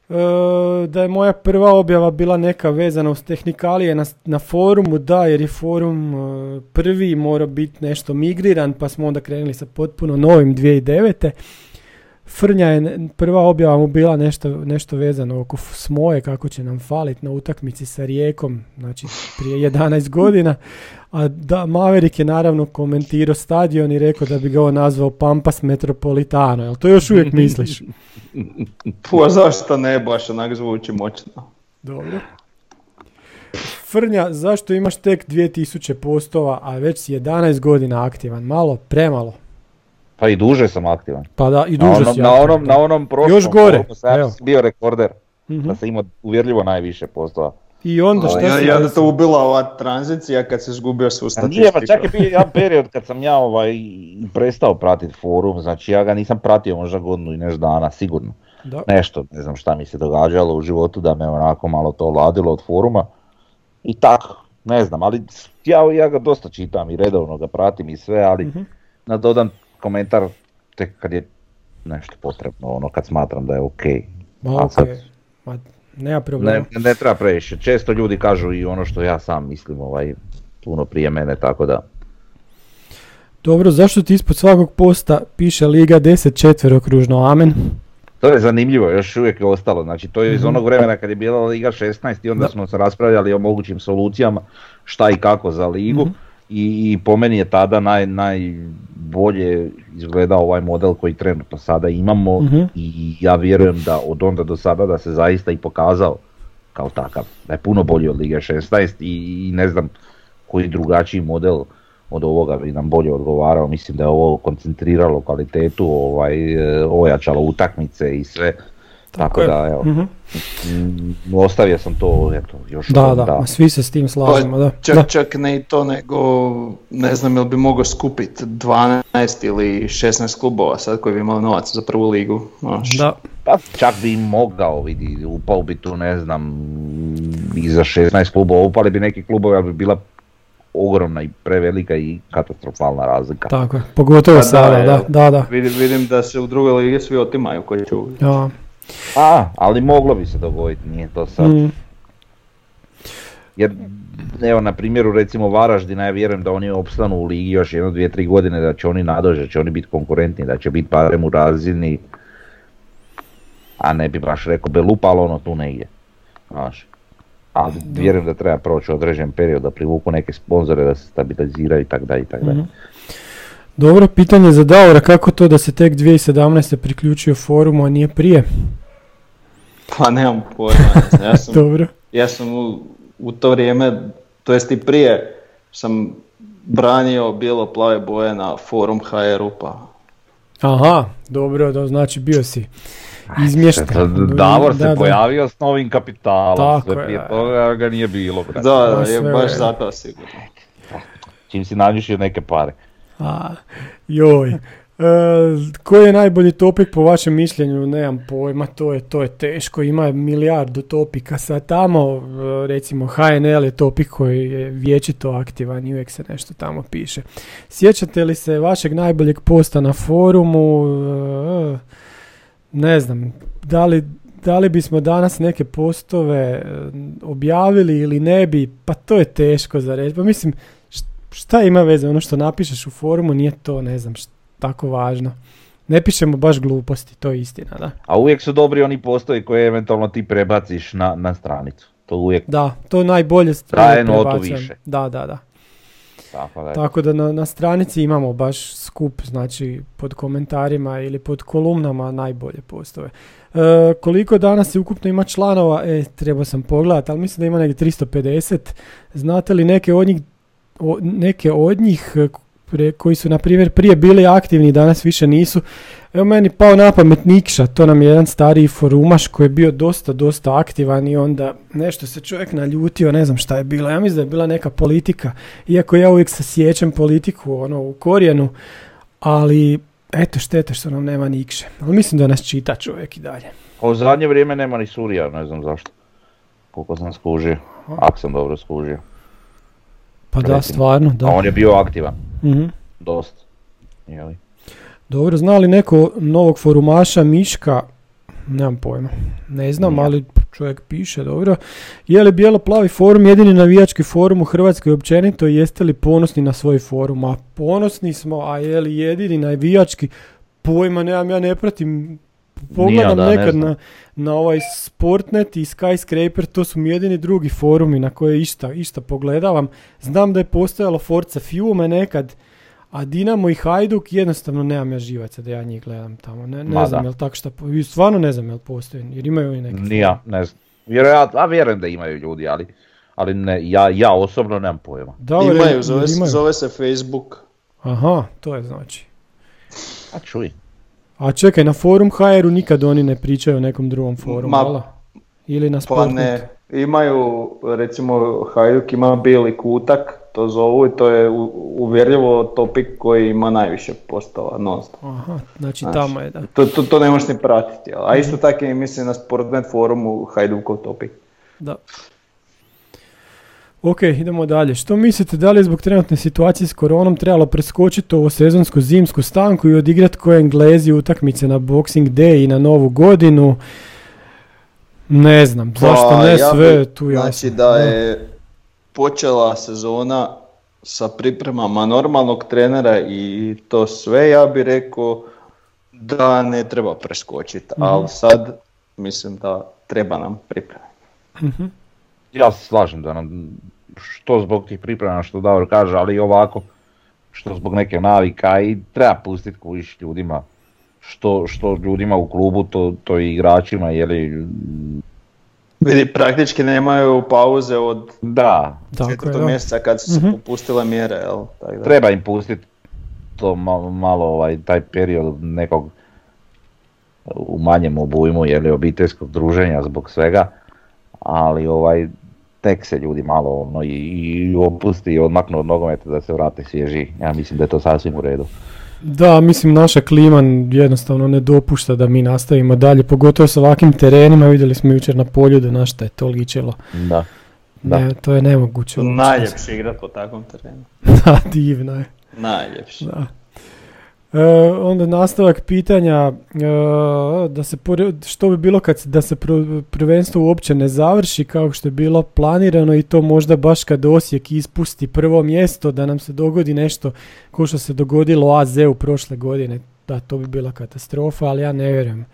E, da je moja prva objava bila neka vezana uz tehnikalije na, na forumu, da, jer je forum e, prvi morao biti nešto migriran, pa smo onda krenuli sa potpuno novim 2009. Frnja je prva objava mu bila nešto, nešto vezano oko smoje, kako će nam faliti na utakmici sa Rijekom, znači prije 11 godina. A da, Maverick je naravno komentirao stadion i rekao da bi ga on nazvao Pampas Metropolitano, jel to još uvijek misliš? Pa zašto ne, baš onak zvuči moćno. Dobro. Frnja, zašto imaš tek 2000 postova, a već si 11 godina aktivan? Malo, premalo. Pa i duže sam aktivan. Pa da, i Na duže onom, si na aktivan, onom, na onom prošlom Još gore, sam evo. bio rekorder. Mhm. Da sam imao uvjerljivo najviše postova. I onda šta ja, si ja da to ubila ova tranzicija kad se izgubio svu statistiku. nije, pa čak je bio jedan period kad sam ja ovaj, prestao pratiti forum, znači ja ga nisam pratio možda godinu i nešto dana, sigurno. Da. Nešto, ne znam šta mi se događalo u životu da me onako malo to ladilo od foruma. I tako, ne znam, ali ja, ja ga dosta čitam i redovno ga pratim i sve, ali Mhm. nadodam komentar tek kad je nešto potrebno, ono kad smatram da je ok. Ma okej, sad- ma nema problema. Ne, ne treba previše, često ljudi kažu i ono što ja sam mislim ovaj, puno prije mene, tako da... Dobro, zašto ti ispod svakog posta piše Liga 10 četverokružno amen? To je zanimljivo, još uvijek je ostalo, znači to je iz Mhm. onog vremena kad je bila Liga 16 i onda Da. smo se raspravljali o mogućim solucijama šta i kako za ligu Mhm. I, i po meni je tada naj, najbolje izgledao ovaj model koji trenutno sada imamo Mhm. i ja vjerujem da od onda do sada da se zaista i pokazao kao takav, da je puno bolji od Lige 16 i, i ne znam koji drugačiji model od ovoga bi nam bolje odgovarao, mislim da je ovo koncentriralo kvalitetu, ovaj, e, ojačalo utakmice i sve, tako, je. da evo, Mhm. mm, ostavio sam to eto, još Da, da, ma svi se s tim slažemo, da. Čak, da. čak ne i to, nego ne znam jel bi mogao skupiti 12 ili 16 klubova sad koji bi imali novac za prvu ligu. znaš. Da, Pa čak bi mogao, vidi, upao bi tu, ne znam, i za 16 klubova, upali bi neki klubovi, ali bi bila ogromna i prevelika i katastrofalna razlika. tako je. Pogotovo Pa da, sada, da, da, da. Vidim, vidim da se u drugoj ligi svi otimaju koji će uvijek. Ja. A, ali moglo bi se dogoditi, nije to sad. Mm. Jer, evo na primjeru recimo Varaždina, ja vjerujem da oni opstanu u ligi još jedno, dvije, tri godine, da će oni nadože, da će oni biti konkurentni, da će biti barem u razini, a ne bi baš rekao belupa, ali ono tu negdje. Znaš. Ali vjerujem da treba proći određen period da privuku neke sponzore, da se stabiliziraju i tako dalje i tako dalje. Mhm. Dobro, pitanje za Daura, kako to da se tek 2017. priključio forumu, a nije prije? Pa nemam pojma, znam, ja sam, Dobro. ja sam u, u to vrijeme, to jest i prije, sam branio bilo plave boje na forum HR-u, pa Aha, dobro, da znači bio si izmješten. Davor se Da, da. pojavio s novim kapitalom, Tako sve je, prije da. toga ga nije bilo. brate. da, To je baš zato sigurno. Čim si nađeš neke pare. A, joj. E, koji je najbolji topik po vašem mišljenju? Nemam pojma, to je, to je teško, ima milijardu topika sad tamo, e, recimo HNL je topik koji je vječito aktivan i uvijek se nešto tamo piše. Sjećate li se vašeg najboljeg posta na forumu? E, ne znam, da li, da li bismo danas neke postove objavili ili ne bi, pa to je teško za reći. Pa mislim, št- šta ima veze, ono što napišeš u forumu nije to, ne znam, št- tako važno. Ne pišemo baš gluposti, to je istina, da. A uvijek su dobri oni postoji koje eventualno ti prebaciš na, na stranicu. To uvijek Da, to najbolje Traje notu više. Da, da, da. tako da. Tako da na, na stranici imamo baš skup, znači pod komentarima ili pod kolumnama najbolje postove. E, koliko danas je ukupno ima članova, e, trebao sam pogledati, ali mislim da ima negdje 350. Znate li neke od njih, o- neke od njih pre- koji su na primjer prije bili aktivni, danas više nisu. Evo meni pao na pamet Nikša, to nam je jedan stariji forumaš koji je bio dosta, dosta aktivan i onda nešto se čovjek naljutio, ne znam šta je bilo. Ja mislim da je bila neka politika, iako ja uvijek se sjećam politiku ono, u korijenu, ali eto šteta što nam nema Nikše. Ali mislim da nas čita čovjek i dalje. A u zadnje vrijeme nema ni Surija, ne znam zašto. Koliko sam skužio. Ako sam dobro skužio. Pa da, stvarno, da. A on je bio aktivan, Mhm. dosta. Jeli? Dobro, zna li neko novog forumaša Miška? Nemam pojma. Ne znam, Nije. ali čovjek piše, dobro. Je li bijelo-plavi forum jedini navijački forum u Hrvatskoj općenito i jeste li ponosni na svoj forum? A ponosni smo, a je li jedini navijački? Pojma nemam, ja ne pratim. Pogledam da, ne nekad znam. na, na ovaj Sportnet i Skyscraper, to su mi jedini drugi forumi na koje išta, išta pogledavam. Znam da je postojalo Forza Fiume nekad, a Dinamo i Hajduk jednostavno nemam ja živaca da ja njih gledam tamo. Ne, ne Ma znam da. jel tak šta, po- stvarno ne znam jel postoji, jer imaju i neki. Ni ja, ne znam. Vjerojatno, a vjerujem da imaju ljudi, ali, ali ne, ja, ja osobno nemam pojma. Davore, Imaju, zove, imaju? zove se Facebook. Aha, to je znači. A čuj. A čekaj, na forum HR-u nikad oni ne pričaju o nekom drugom forumu, Ma? Ili na Pa Sportnetu? ne, imaju, recimo Hajduk ima bili kutak, to zovu i to je uvjerljivo topik koji ima najviše postova non stop. Aha, znači Znaš, tamo je, da. To, to, to ne možeš ni pratiti, a isto tako i mislim na Sportnet forumu Hajdukov topik. Da. Ok, idemo dalje. Što mislite, da li je zbog trenutne situacije s koronom trebalo preskočiti ovo sezonsku zimsku stanku i odigrati koje Englezi utakmice na Boxing Day i na Novu godinu? Ne znam, zašto Pa, ne ja sve bi- tu jasno. Znači da je počela sezona sa pripremama normalnog trenera i to sve, ja bih rekao da ne treba preskočiti, Mhm. ali sad mislim da treba nam pripreme. Mhm. Ja se slažem da nam, što zbog tih priprema što Davor kaže, ali i ovako, što zbog neke navika i treba pustiti kužiš ljudima, što, što ljudima u klubu, to, to i igračima, jeli, Vidi, praktički nemaju pauze od da, Tako četvrtog mjeseca kad su se Mhm. popustile mjere, jel? Tak da. treba im pustiti to malo, malo ovaj, taj period nekog u manjem obujmu ili obiteljskog druženja zbog svega, ali ovaj tek se ljudi malo ono, i, i opusti i odmaknu od nogometa da se vrate svježi. Ja mislim da je to sasvim u redu. Da, mislim naša klima jednostavno ne dopušta da mi nastavimo dalje, pogotovo s ovakvim terenima, vidjeli smo jučer na polju da na šta je to ličilo. Da. Da. Ne, to je nemoguće. Najljepši igrat po takvom terenu. da, divno je. Najljepši. Da. E, onda nastavak pitanja e, da se pore- što bi bilo kad se- da se prvenstvo uopće ne završi kao što je bilo planirano i to možda baš kad Osijek ispusti prvo mjesto da nam se dogodi nešto kao što se dogodilo AZ-u prošle godine. Da, to bi bila katastrofa, ali ja ne vjerujem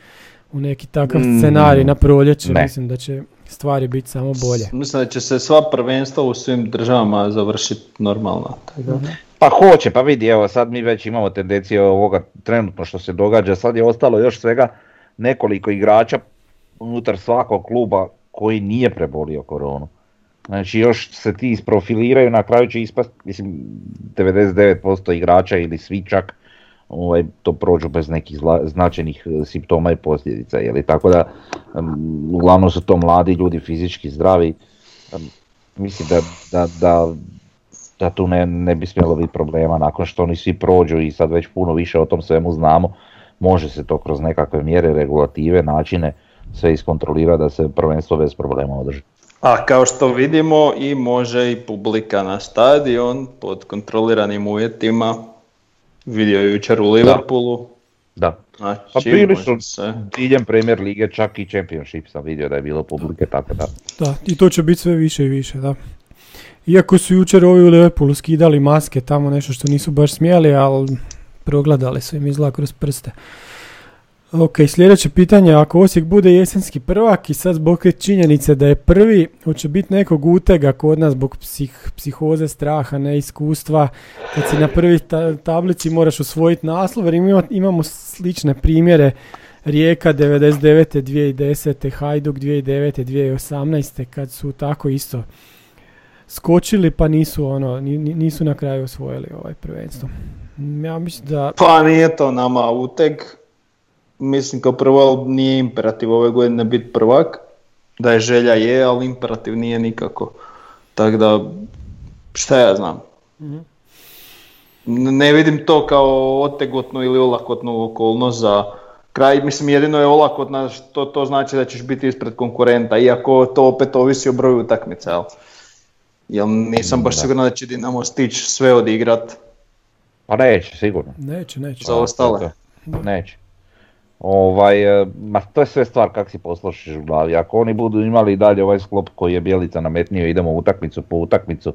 u neki takav Mm, scenarij na proljeće. ne. Mislim da će stvari biti samo bolje. Mislim da će se sva prvenstva u svim državama završiti normalno. Tako da. Pa hoće, pa vidi, evo sad mi već imamo tendencije ovoga trenutno što se događa, sad je ostalo još svega nekoliko igrača unutar svakog kluba koji nije prebolio koronu. Znači još se ti isprofiliraju, na kraju će ispast, mislim, 99% igrača ili svi čak ovaj, to prođu bez nekih zla- značajnih e, simptoma i posljedica, je li? Tako da, em, uglavnom su to mladi ljudi, fizički zdravi. Em, mislim da, da, da, da tu ne, ne bi smjelo biti problema nakon što oni svi prođu i sad već puno više o tom svemu znamo. Može se to kroz nekakve mjere, regulative, načine sve iskontrolirati da se prvenstvo bez problema održi. A kao što vidimo i može i publika na stadion pod kontroliranim uvjetima. Vidio je jučer u Liverpoolu. Da. Znači, Pa su se. diljem Premier lige, čak i Championship sam vidio da je bilo publike, tako da. Da, i to će biti sve više i više, da. Iako su jučer ovi u Liverpoolu skidali maske, tamo nešto što nisu baš smjeli, ali progledali su im izgleda kroz prste. Ok, sljedeće pitanje, ako Osijek bude jesenski prvak i sad zbog činjenice da je prvi, hoće biti nekog utega kod nas zbog psih, psihoze, straha, neiskustva, kad si na prvi ta- tablici moraš osvojiti naslov, jer ima- imamo slične primjere Rijeka 99. 2010. Hajduk 2009. 2018. kad su tako isto skočili pa nisu ono ni- ni- nisu na kraju osvojili ovaj prvenstvo. Mm, Ja mislim da Pa nije to nama uteg. Mislim kao prvo nije imperativ ove godine biti prvak. Da je želja je, ali imperativ nije nikako. Tako da, šta ja znam. N- Ne vidim to kao otegotnu ili olakotnu okolnost za kraj. Mislim, jedino je olakotna što to znači da ćeš biti ispred konkurenta, iako to opet ovisi o broju utakmica. Jel? Jel nisam baš Da. siguran da će Dinamo stići sve odigrat. Pa neće, sigurno. neće, neće. Za ostale. Neće. Ovaj, e, ma to je sve stvar kako si poslošiš u glavi. Ako oni budu imali i dalje ovaj sklop koji je Bjelica nametnio, idemo utakmicu po utakmicu,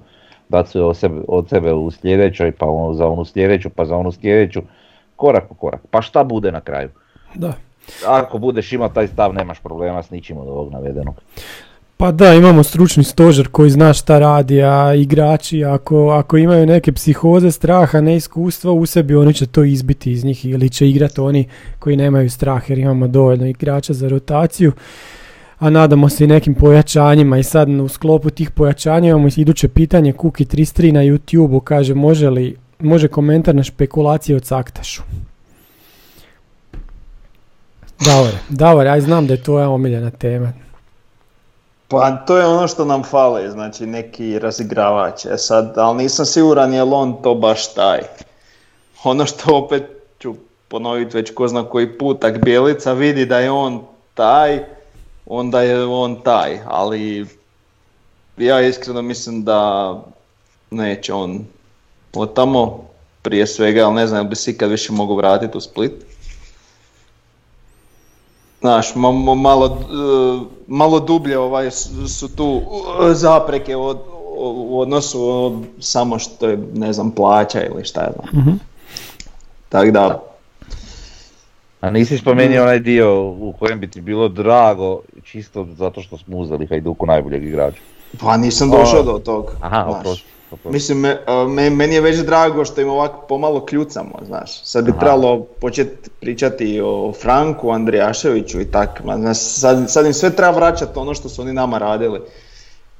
dat sve od sebe, od sebe u sljedećoj, pa ono za onu sljedeću, pa za onu sljedeću, korak po korak. Pa šta bude na kraju? Da. Ako budeš imao taj stav, nemaš problema s ničim od ovog navedenog. Pa da, imamo stručni stožer koji zna šta radi, a igrači ako, ako imaju neke psihoze, straha, neiskustva u sebi, oni će to izbiti iz njih ili će igrati oni koji nemaju strah jer imamo dovoljno igrača za rotaciju. A nadamo se i nekim pojačanjima i sad u sklopu tih pojačanja imamo iduće pitanje Kuki 33 na YouTube-u kaže može li može komentar na špekulacije o Caktašu. Davore, Davore, aj znam da je tvoja omiljena tema. Pa to je ono što nam fale, znači neki razigravač. E sad, ali nisam siguran je li on to baš taj. Ono što opet ću ponoviti već ko zna koji put, ak Bjelica vidi da je on taj, onda je on taj, ali ja iskreno mislim da neće on od tamo prije svega, ali ne znam bi se ikad više mogu vratiti u Split. Znaš, ma- ma- malo, e, malo dublje ovaj, su, su tu e, zapreke od, u odnosu od samo što je, ne znam, plaća ili šta ja znam. Mhm. Tako da, A nisi spomenuo onaj dio u kojem bi ti bilo drago, čisto zato što smo uzeli Hajduku najboljeg igrača. pa nisam došao do tog. Aha, oprosti. Mislim, me- meni je već drago što im ovako pomalo kljucamo, znaš. Sad bi Aha. trebalo početi pričati o Franku, Andrijaševiću i tak. Znaš, sad, sad im sve treba vraćati ono što su oni nama radili.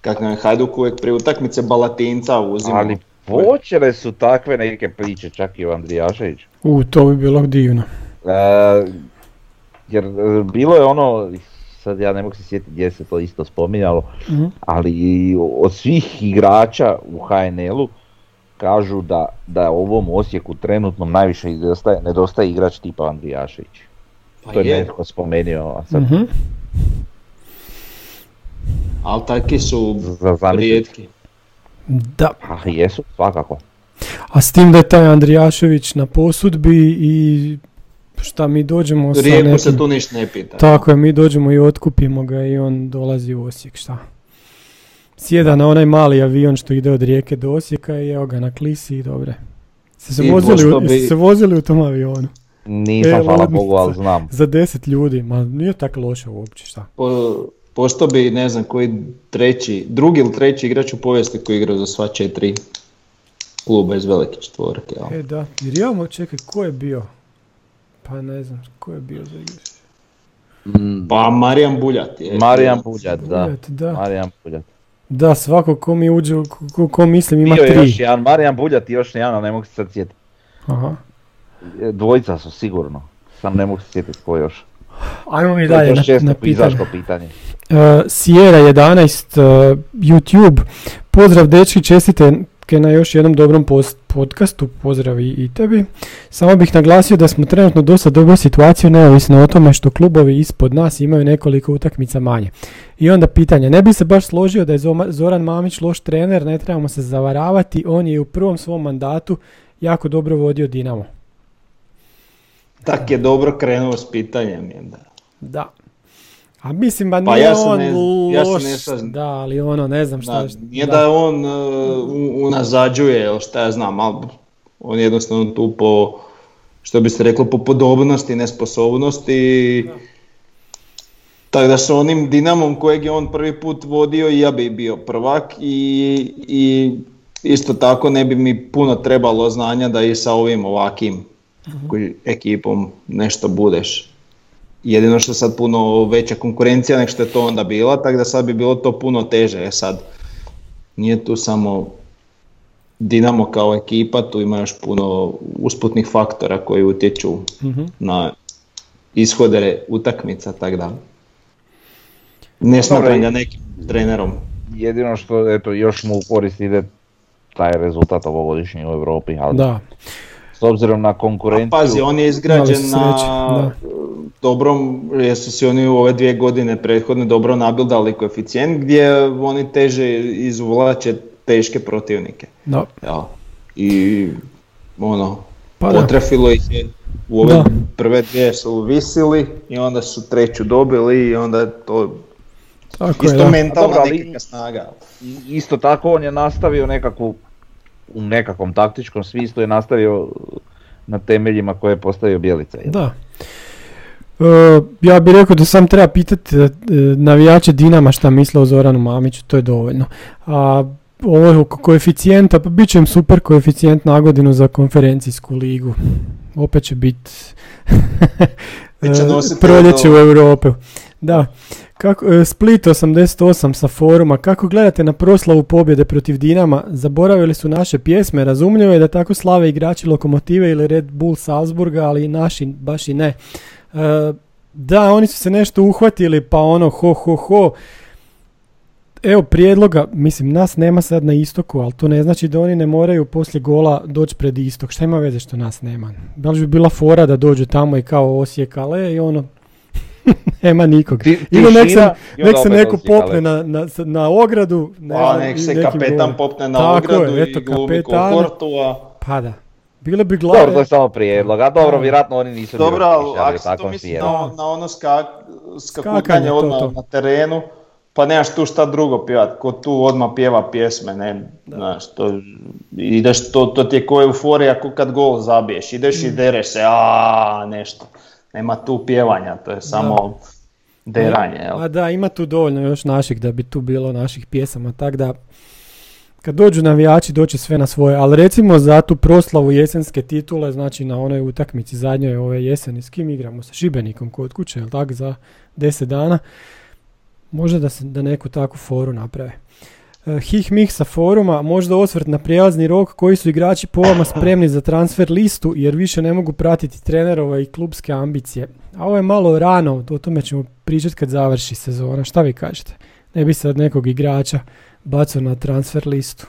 Kak nam je Hajduk uvijek prije utakmice Balatinca uzimao. Ali počele su takve neke priče, čak i o Andrijaševiću. U, to bi bilo divno. E, jer bilo je ono, sad ja ne mogu se sjetiti gdje se to isto spominjalo, Mhm. ali od svih igrača u HNL-u kažu da, da ovom Osijeku trenutno najviše nedostaje, nedostaje igrač tipa Andrijašević. Pa to je je, netko spomenuo, a sad Mhm. ali taki su rijetki. Da, A jesu, svakako. A s tim da je taj Andrijašević na posudbi i šta mi dođemo sa Rijeku nekim... se tu ništa ne pita. Tako je, mi dođemo i otkupimo ga i on dolazi u Osijek, šta? Sjeda na onaj mali avion što ide od Rijeke do Osijeka i evo ga na klisi i dobre. Se se, I vozili, bi- se vozili u tom avionu? Nisam, E, hvala. Bogu, ali znam. Za deset ljudi, ma nije tako loše uopće, šta? Po, pošto bi, ne znam, koji treći, drugi ili treći igrač u povijesti koji igrao za sva četiri kluba iz velike četvorke. jel? E da, jer imamo, čekaj, ko je bio? Pa ne znam, ko je bio za igrač? Pa Marijan Buljat je. Marijan Buljat, da. Buljat, da. Marijan Buljat. Da, svako ko mi uđe, ko, ko, mislim ima Bio je tri. još jedan, Marijan Buljat i još jedan, ali ne mogu se sad sjetiti. Aha. E, Dvojica su sigurno, sam ne mogu se sjetiti ko još. Ajmo mi dalje još na, na pitanje. pitanje. Uh, Sierra 11 uh, YouTube. Pozdrav dečki, čestitke na još jednom dobrom post- podcastu, pozdrav i, tebi. Samo bih naglasio da smo trenutno dosta dobro situaciju neovisno o tome što klubovi ispod nas imaju nekoliko utakmica manje. I onda pitanje, ne bi se baš složio da je Zoran Mamić loš trener, ne trebamo se zavaravati, on je u prvom svom mandatu jako dobro vodio Dinamo. Tak je dobro krenuo s pitanjem. je Da. Da. A mislim, ba Pa nije ja se on ne- ja loš, ne da, ali ono, ne znam šta. Da, nije da, on uh, unazađuje ili šta ja znam, ali on je jednostavno tu po, što bi se reklo, po podobnosti, nesposobnosti. Tako da sa onim Dinamom kojeg je on prvi put vodio i ja bi bio prvak i, i isto tako ne bi mi puno trebalo znanja da i sa ovim ovakim koji- ekipom nešto budeš. Jedino što sad puno veća konkurencija nego što je to onda bila, tako da sad bi bilo to puno teže. E sad, nije tu samo Dinamo kao ekipa, tu ima još puno usputnih faktora koji utječu Mhm. na ishode utakmica, tako da ne smatram ga nekim trenerom. Jedino što eto, još mu u korist ide taj rezultat ovogodišnji u Europi, ali Da, s obzirom na A konkurenciju, pazi, on je izgrađen na dobrom, jesu si oni u ove dvije godine prethodne dobro nabildali koeficijent gdje oni teže izvlače teške protivnike. da. Jel? I ono, Pa potrefilo ih je u ove Da. prve dvije su visili i onda su treću dobili i onda je to Tako je, isto da. mentalna ali- nekakva snaga. isto tako on je nastavio nekakvu, u nekakvom taktičkom smislu je nastavio na temeljima koje je postavio Bjelica. jel? Da. E, ja bih rekao da sam treba pitati e, navijače Dinama šta misle o Zoranu Mamiću, to je dovoljno. A ovo oko koeficijenta, pa bit će im super koeficijent na godinu za konferencijsku ligu. Opet će biti proljeće u. Europi. Da. Kako, e, Split 88 sa foruma, kako gledate na proslavu pobjede protiv Dinama? Zaboravili su naše pjesme, razumljivo je da tako slave igrači Lokomotive ili Red Bull Salzburga, ali naši baš i ne. E, da, oni su se nešto uhvatili, pa ono ho ho ho. Evo prijedloga, mislim nas nema sad na istoku, ali to ne znači da oni ne moraju poslije gola doći pred istok. Šta ima veze što nas nema? Da li bi bila fora da dođu tamo i kao Osijek, ale i ono, nema nikog. Ti- Ili nek se, nek se neko popne na, na, na ogradu. Ne Pa nek se kapetan popne na Tako ogradu je, eto, i glumi kapetane. komfortu, a... Pa da. Bile bi Dobro, to glave. je samo prijedlog, a dobro, vjerojatno oni nisu ni Dobro, ali ako se to misli na, na ono skak, skakutanje odmah to. na terenu, pa nemaš tu šta drugo pjevat, ko tu odmah pjeva pjesme, ne, znaš, to, ideš, to, to ti je ko euforija, ako kad gol zabiješ, ideš Mm. i dereš se, a nešto, nema tu pjevanja, to je samo deranje, jel? A da, ima tu dovoljno još naših da bi tu bilo naših pjesama, tak da kad dođu navijači doće sve na svoje, ali recimo za tu proslavu jesenske titule, znači na onoj utakmici zadnjoj ove jeseni, s kim igramo? Sa Šibenikom kod kuće, jel tak, za 10 dana, možda da, se, da neku takvu foru naprave. E, Hih mih sa foruma, možda osvrt na prijelazni rok koji su igrači po vama spremni za transfer listu jer više ne mogu pratiti trenerova i klubske ambicije. A ovo je malo rano, o tome ćemo pričati kad završi sezona. Šta vi kažete? Ne bi sad nekog igrača bacao na transfer listu.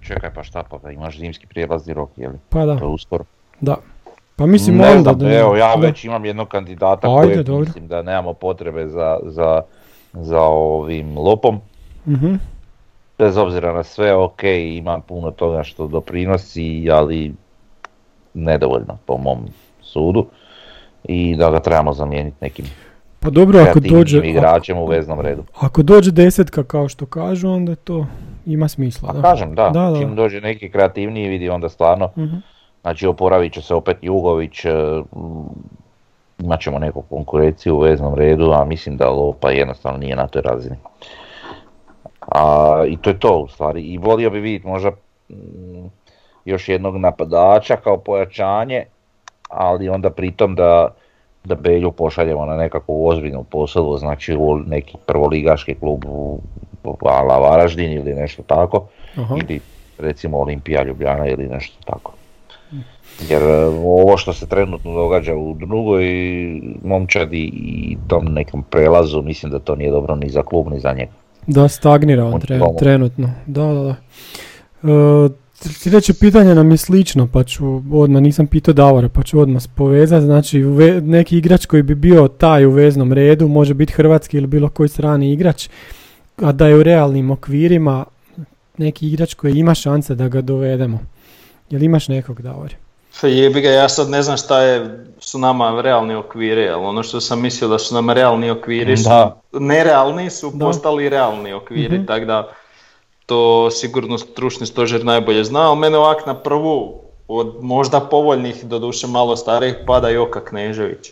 Čekaj, pa šta pa, da imaš zimski prijelazni rok, je li? Pa da, To je uskoro. da. Pa mislim ne onda znam, da... evo ja da. već imam jednog kandidata Ajde, kojeg dobro. mislim da nemamo potrebe za, za, za ovim lopom. Mhm. bez obzira na sve, ok, ima puno toga što doprinosi, ali nedovoljno po mom sudu i da ga trebamo zamijeniti nekim Pa dobro, ako dođe, ako, igračem u veznom redu. ako dođe desetka kao što kažu, onda to ima smisla. Pa da. kažem, da, Da, da. čim dođe neki kreativniji vidi onda stvarno, Mhm. znači oporavit će se opet Jugović, e, imat ćemo neku konkurenciju u veznom redu, a mislim da Lopa jednostavno nije na toj razini. A, I to je to u stvari. I volio bi vidjeti možda mm, još jednog napadača kao pojačanje, ali onda pritom da, da Belju pošaljemo na nekakvu ozbiljnu posadu, znači u neki prvoligaški klub u ala Varaždin ili nešto tako, Aha. ili recimo Olimpija Ljubljana ili nešto tako. Jer e, ovo što se trenutno događa u drugoj momčadi i tom nekom prelazu, mislim da to nije dobro ni za klub ni za njega. Da, stagnira on tre- trenutno. Da, da, da. E, sljedeće pitanje nam je slično, pa ću odmah, nisam pitao Davora, pa ću odmah povezati. Znači, u ve- neki igrač koji bi bio taj u veznom redu, može biti hrvatski ili bilo koji strani igrač, a da je u realnim okvirima neki igrač koji ima šanse da ga dovedemo. Jel imaš nekog, Davor? Pa Jebi ga, ja sad ne znam šta je, su nama realni okviri, ali ono što sam mislio da su nam realni okviri su Da. nerealni su Da. postali realni okviri, Mhm. tako da to sigurno stručni stožer najbolje zna, ali mene ovak na prvu od možda povoljnih, doduše malo starijih, pada Joka Knežević.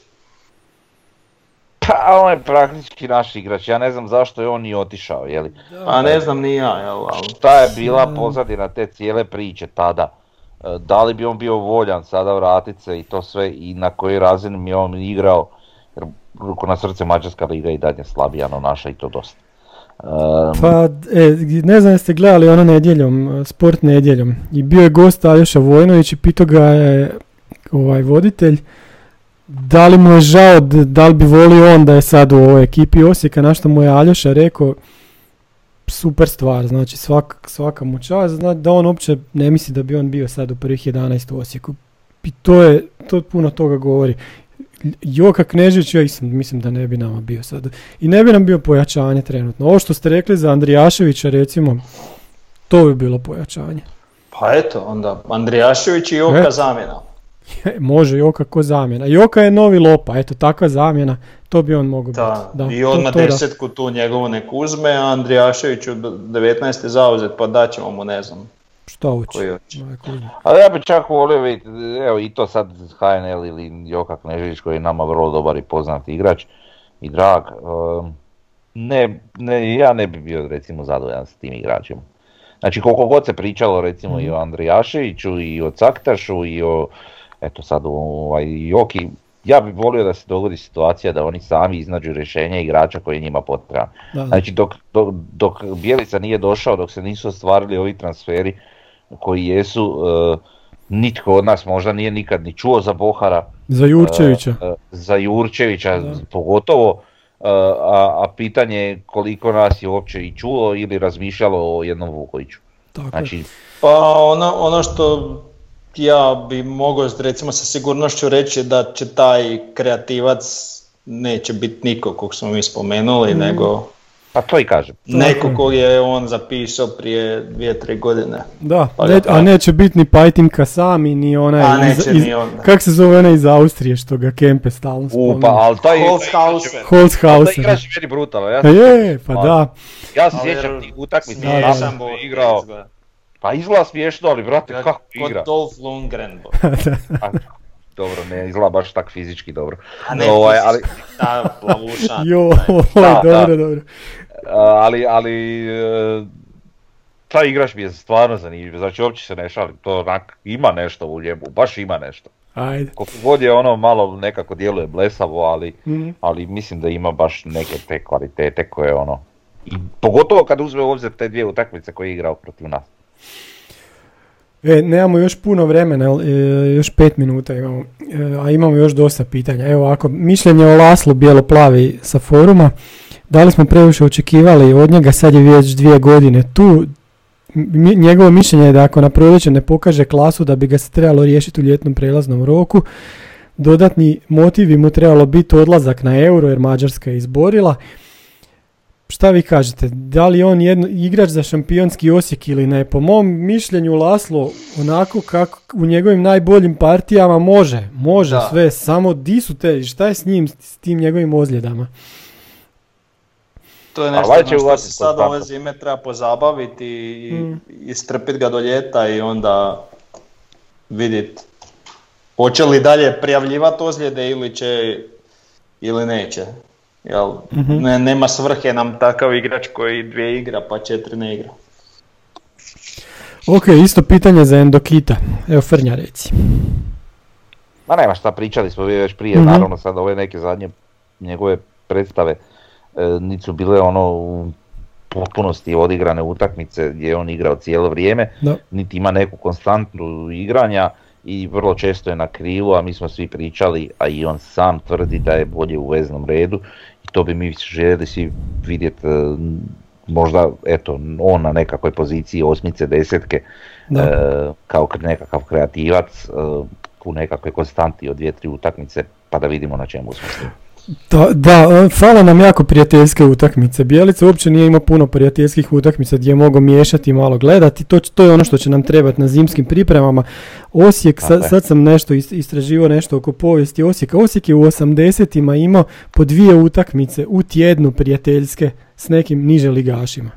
Pa on je praktički naš igrač, ja ne znam zašto je on ni otišao, jeli. Pa ne znam ni ja, jel, ali... Šta je bila pozadina te cijele priče tada? E, Da li bi on bio voljan sada vratit se i to sve i na koji razini mi on igrao? Jer ruku na srce Mađarska liga i dalje slabija, no naša i to dosta. E, Pa, e, ne znam jeste gledali ono nedjeljom, sport nedjeljom. I bio je gost Aljoša Vojnović i pitao ga je ovaj voditelj da li mu je žao, da li bi volio on da je sad u ovoj ekipi Osijeka, na što mu je Aljoša rekao super stvar, znači svak, svaka mu čast, znači da on uopće ne misli da bi on bio sad u prvih 11 u Osijeku. I to je, to puno toga govori. Joka Knežić, ja isam, mislim da ne bi nama bio sad. I ne bi nam bio pojačanje trenutno. Ovo što ste rekli za Andrijaševića recimo, to bi bilo pojačanje. Pa eto, onda Andrijašević i Joka E. zamjena. Može Joka ko zamjena. Joka je novi lopa, eto takva zamjena, to bi on mogao Da, biti. i to- odmah to da. desetku tu njegovu nek uzme, a Andrijašević od 19. zauzet, pa daćemo mu ne znam Šta hoće? Ali ja bi čak volio vidjeti, evo i to sad HNL ili Joka Knežević koji je nama vrlo dobar i poznat igrač i drag. um, ne, ne, ja ne bi bio recimo zadovoljan s tim igračima. Znači koliko god se pričalo recimo i o Andrijaševiću i o Caktašu i o eto sad ovaj, Joki, ja bih volio da se dogodi situacija da oni sami iznađu rješenje igrača koji je njima potreban. Da, da. Znači dok, dok, dok Bjelica nije došao, dok se nisu ostvarili ovi transferi koji jesu, e, nitko od nas možda nije nikad ni čuo za Bohara, Za Jurčevića. e, za Jurčevića Da. pogotovo, e, a, a pitanje je koliko nas je uopće i čulo ili razmišljalo o jednom Vukoviću. tako je. Znači, Pa ono, ono što ja bi mogao recimo sa sigurnošću reći da će taj kreativac neće biti niko kog smo mi spomenuli, nego pa to i kažem. neko je. kog je on zapisao prije dvije, tri godine. Da, Pa ne- a neće biti ni Pajtim Kasami, ni onaj A iz, neće iz- ni on. kak se zove onaj iz Austrije što ga Kempe stalno U, spominje. pa, ali taj, Holzhauser. taj Holzhauser. igrač je meni brutalan. Ja, Pa se je, sjećam, pa da. Ja se sjećam tih utakmica, smiješan sam igrao. Pa izgleda smiješno, ali brate, kako Kod igra? Dolph Lundgren. bo. A, dobro, ne izgleda baš tak fizički dobro. A ne, Ovaj, ali, ta plavuša. Jo, Da, dobro, da. dobro. ali, ali, e, taj igrač mi je stvarno zanimljiv, znači uopće se ne šalim, to onak, ima nešto u njemu, baš ima nešto. Ajde. Koliko god je ono malo nekako djeluje blesavo, ali, Mhm. ali mislim da ima baš neke te kvalitete koje ono, i pogotovo kad uzme u obzir te dvije utakmice koje je igrao protiv nas. E, nemamo još puno vremena, e, još pet minuta imamo, e, a imamo još dosta pitanja. Evo ovako, mišljenje o Laslu Bijelo-Plavi sa foruma. Da li smo previše očekivali od njega, sad je već dvije godine tu. Njegovo mišljenje je da ako na proljeće ne pokaže klasu da bi ga se trebalo riješiti u ljetnom prelaznom roku. Dodatni motiv bi mu trebalo biti odlazak na euro jer Mađarska je izborila. Šta vi kažete? Da li je on jedno, igrač za šampionski Osijek ili ne? Po mom mišljenju Laslo onako kako u njegovim najboljim partijama može, može Da. sve, samo di su te, šta je s njim, s tim njegovim ozljedama? To je nešto ovaj na što se sad ove zime treba pozabaviti i Mm. istrpit ga do ljeta i onda vidjet hoće li dalje prijavljivati ozljede ili će ili neće. Jel, Mhm. ne, nema svrhe nam takav igrač koji dvije igra pa četiri ne igra. Ok, isto pitanje za Endokita. Evo Frnja reci. Ma nema šta, pričali smo vi već prije, Mhm. naravno sad ove neke zadnje njegove predstave e, niti su bile ono u potpunosti odigrane utakmice gdje je on igrao cijelo vrijeme, Da. niti ima neku konstantnu igranja i vrlo često je na krivu, a mi smo svi pričali, a i on sam tvrdi da je bolje u veznom redu to bi mi željeli svi vidjeti možda eto on na nekakvoj poziciji osmice, desetke Da. e, kao nekakav kreativac e, u nekakve konstanti od dvije, tri utakmice pa da vidimo na čemu smo. Da, da, fale nam jako prijateljske utakmice. Bijelica uopće nije imao puno prijateljskih utakmica gdje je mogao miješati i malo gledati. To, to je ono što će nam trebati na zimskim pripremama. Osijek, Tako sad, sam nešto ist- istraživao nešto oko povijesti Osijeka. Osijek je u 80-ima imao po dvije utakmice u tjednu prijateljske s nekim niže ligašima.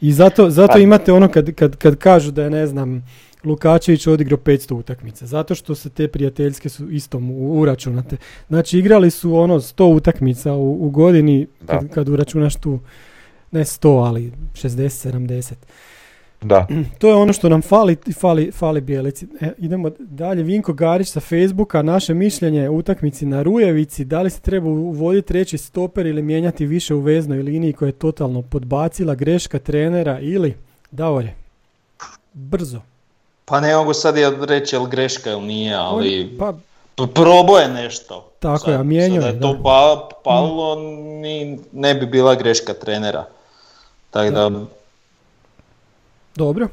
I zato, zato Pa- imate ono kad, kad, kad kažu da je, ne znam, Lukačević odigrao 500 utakmica, zato što se te prijateljske su isto uračunate. Znači igrali su ono 100 utakmica u, u godini, kad, Da. kad uračunaš tu, ne 100, ali 60-70. Da, To je ono što nam fali, fali, fali Bijelici. E, idemo dalje, Vinko Garić sa Facebooka, naše mišljenje o utakmici na Rujevici, da li se treba uvoditi treći stoper ili mijenjati više u veznoj liniji koja je totalno podbacila greška trenera ili, Davore, brzo. Pa ne mogu sad ja reći jel greška ili nije, ali On- pa, probao je nešto. Tako je, a sad da je, je to da. Mm. pa, palilo, ni, ne bi bila greška trenera. Tako da, dobro.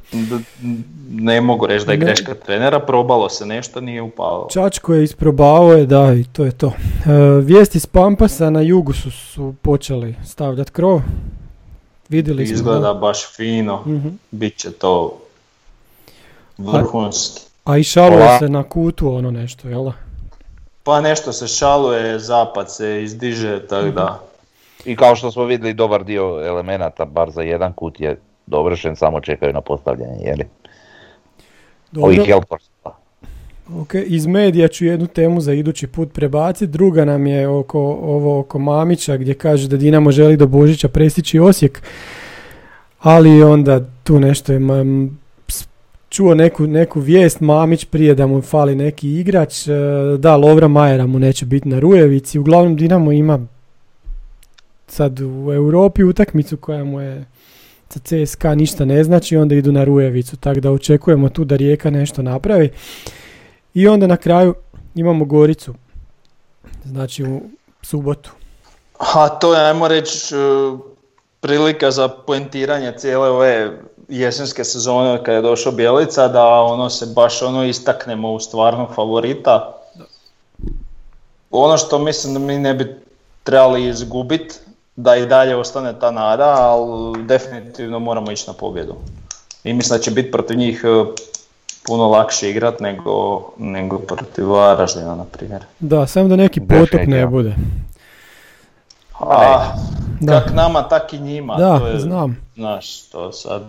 ne mogu reći da je Ne. greška trenera, probalo se nešto, nije upalo. Čačko je isprobavao je, da, i to je to. E, vijesti s Pampasa na jugu su, su počeli stavljati krov. Vidjeli smo. Izgleda da. baš fino, Mhm. bit će to vrhunski. A i šaluje Ova- se na kutu ono nešto, jel? Pa nešto se šaluje, zapad se izdiže, tako da. i kao što smo vidjeli dobar dio elemenata, bar za jedan kut je dovršen, samo čekaju na postavljanje, jeli? Dobro. Ovih helpers. Ok, iz medija ću jednu temu za idući put prebaciti. Druga nam je oko, ovo oko Mamića gdje kaže da Dinamo želi do Božića prestići Osijek. Ali onda tu nešto je čuo neku, neku vijest Mamić prije da mu fali neki igrač. e, Da, Lovra Majera mu neće biti na Rujevici. Uglavnom Dinamo ima sad u Europi utakmicu koja mu je za CSKA ništa ne znači, onda idu na Rujevicu, tako da očekujemo tu da Rijeka nešto napravi. I onda na kraju imamo Goricu, znači u subotu. A to je, ajmo reći, uh, prilika za poentiranje cijele ove jesenske sezone kad je došao Bjelica, da ono se baš ono istaknemo u stvarnog favorita. Ono što mislim da mi ne bi trebali izgubiti, da i dalje ostane ta nada, ali definitivno moramo ići na pobjedu. I mislim da će biti protiv njih uh, puno lakše igrat nego, nego protiv Varaždina, na primjer. Da, samo da neki potop ne bude. A, Da. kak nama, tak i njima. Da, to je, znam. Znaš, to sad...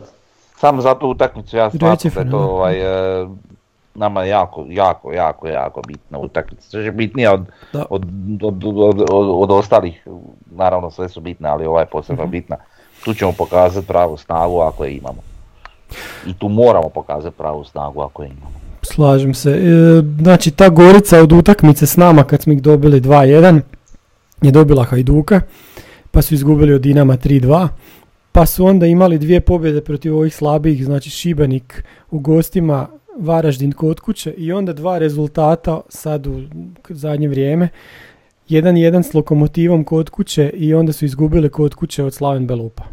Samo za tu utakmicu ja smatram da je to ovaj, e, nama jako, jako, jako, jako bitna utakmica. Je bitnija od, Da. od, od, od, od- od ostalih, naravno sve su bitne, ali ova je posebno Mhm. bitna. Tu ćemo pokazati pravu snagu ako je imamo. I tu moramo pokazati pravu snagu ako je imamo. Slažem se. E, znači ta Gorica od utakmice s nama kad smo ih dobili 2-1 je dobila Hajduka, pa su izgubili od Dinama 3-2, pa su onda imali dvije pobjede protiv ovih slabijih, znači Šibenik u gostima, Varaždin kod kuće i onda dva rezultata sad u zadnje vrijeme. 1-1 s Lokomotivom kod kuće i onda su izgubili kod kuće od Slaven Belupa.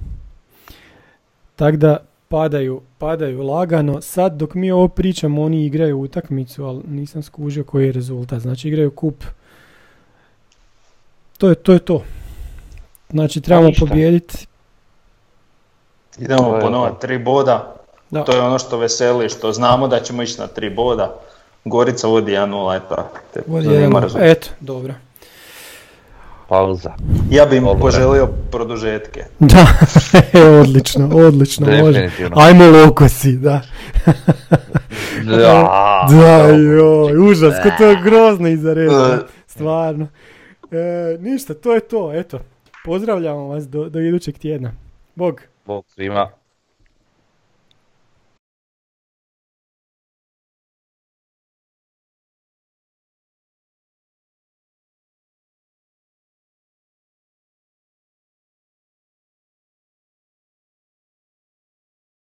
Tako da padaju, padaju lagano. Sad dok mi ovo pričamo, oni igraju utakmicu, ali nisam skužio koji je rezultat. Znači igraju kup. To je to. Je to. Znači trebamo ništa. pobijediti. Idemo po nova tri boda. Da. To je ono što veseli, što znamo da ćemo ići na tri boda. Gorica vodi 1-0, eto. te Vodi zanima jedan- rezultat. Eto, dobro. Pauza. Ja bi im poželio produžetke. Da, e, odlično, odlično, može. Definitivno. Ajmo lokosi, da. Da, Da, joj, užas, ko to je grozno iza reda, stvarno. E, ništa, to je to, eto. Pozdravljamo vas do, do idućeg tjedna. Bog. Bog svima.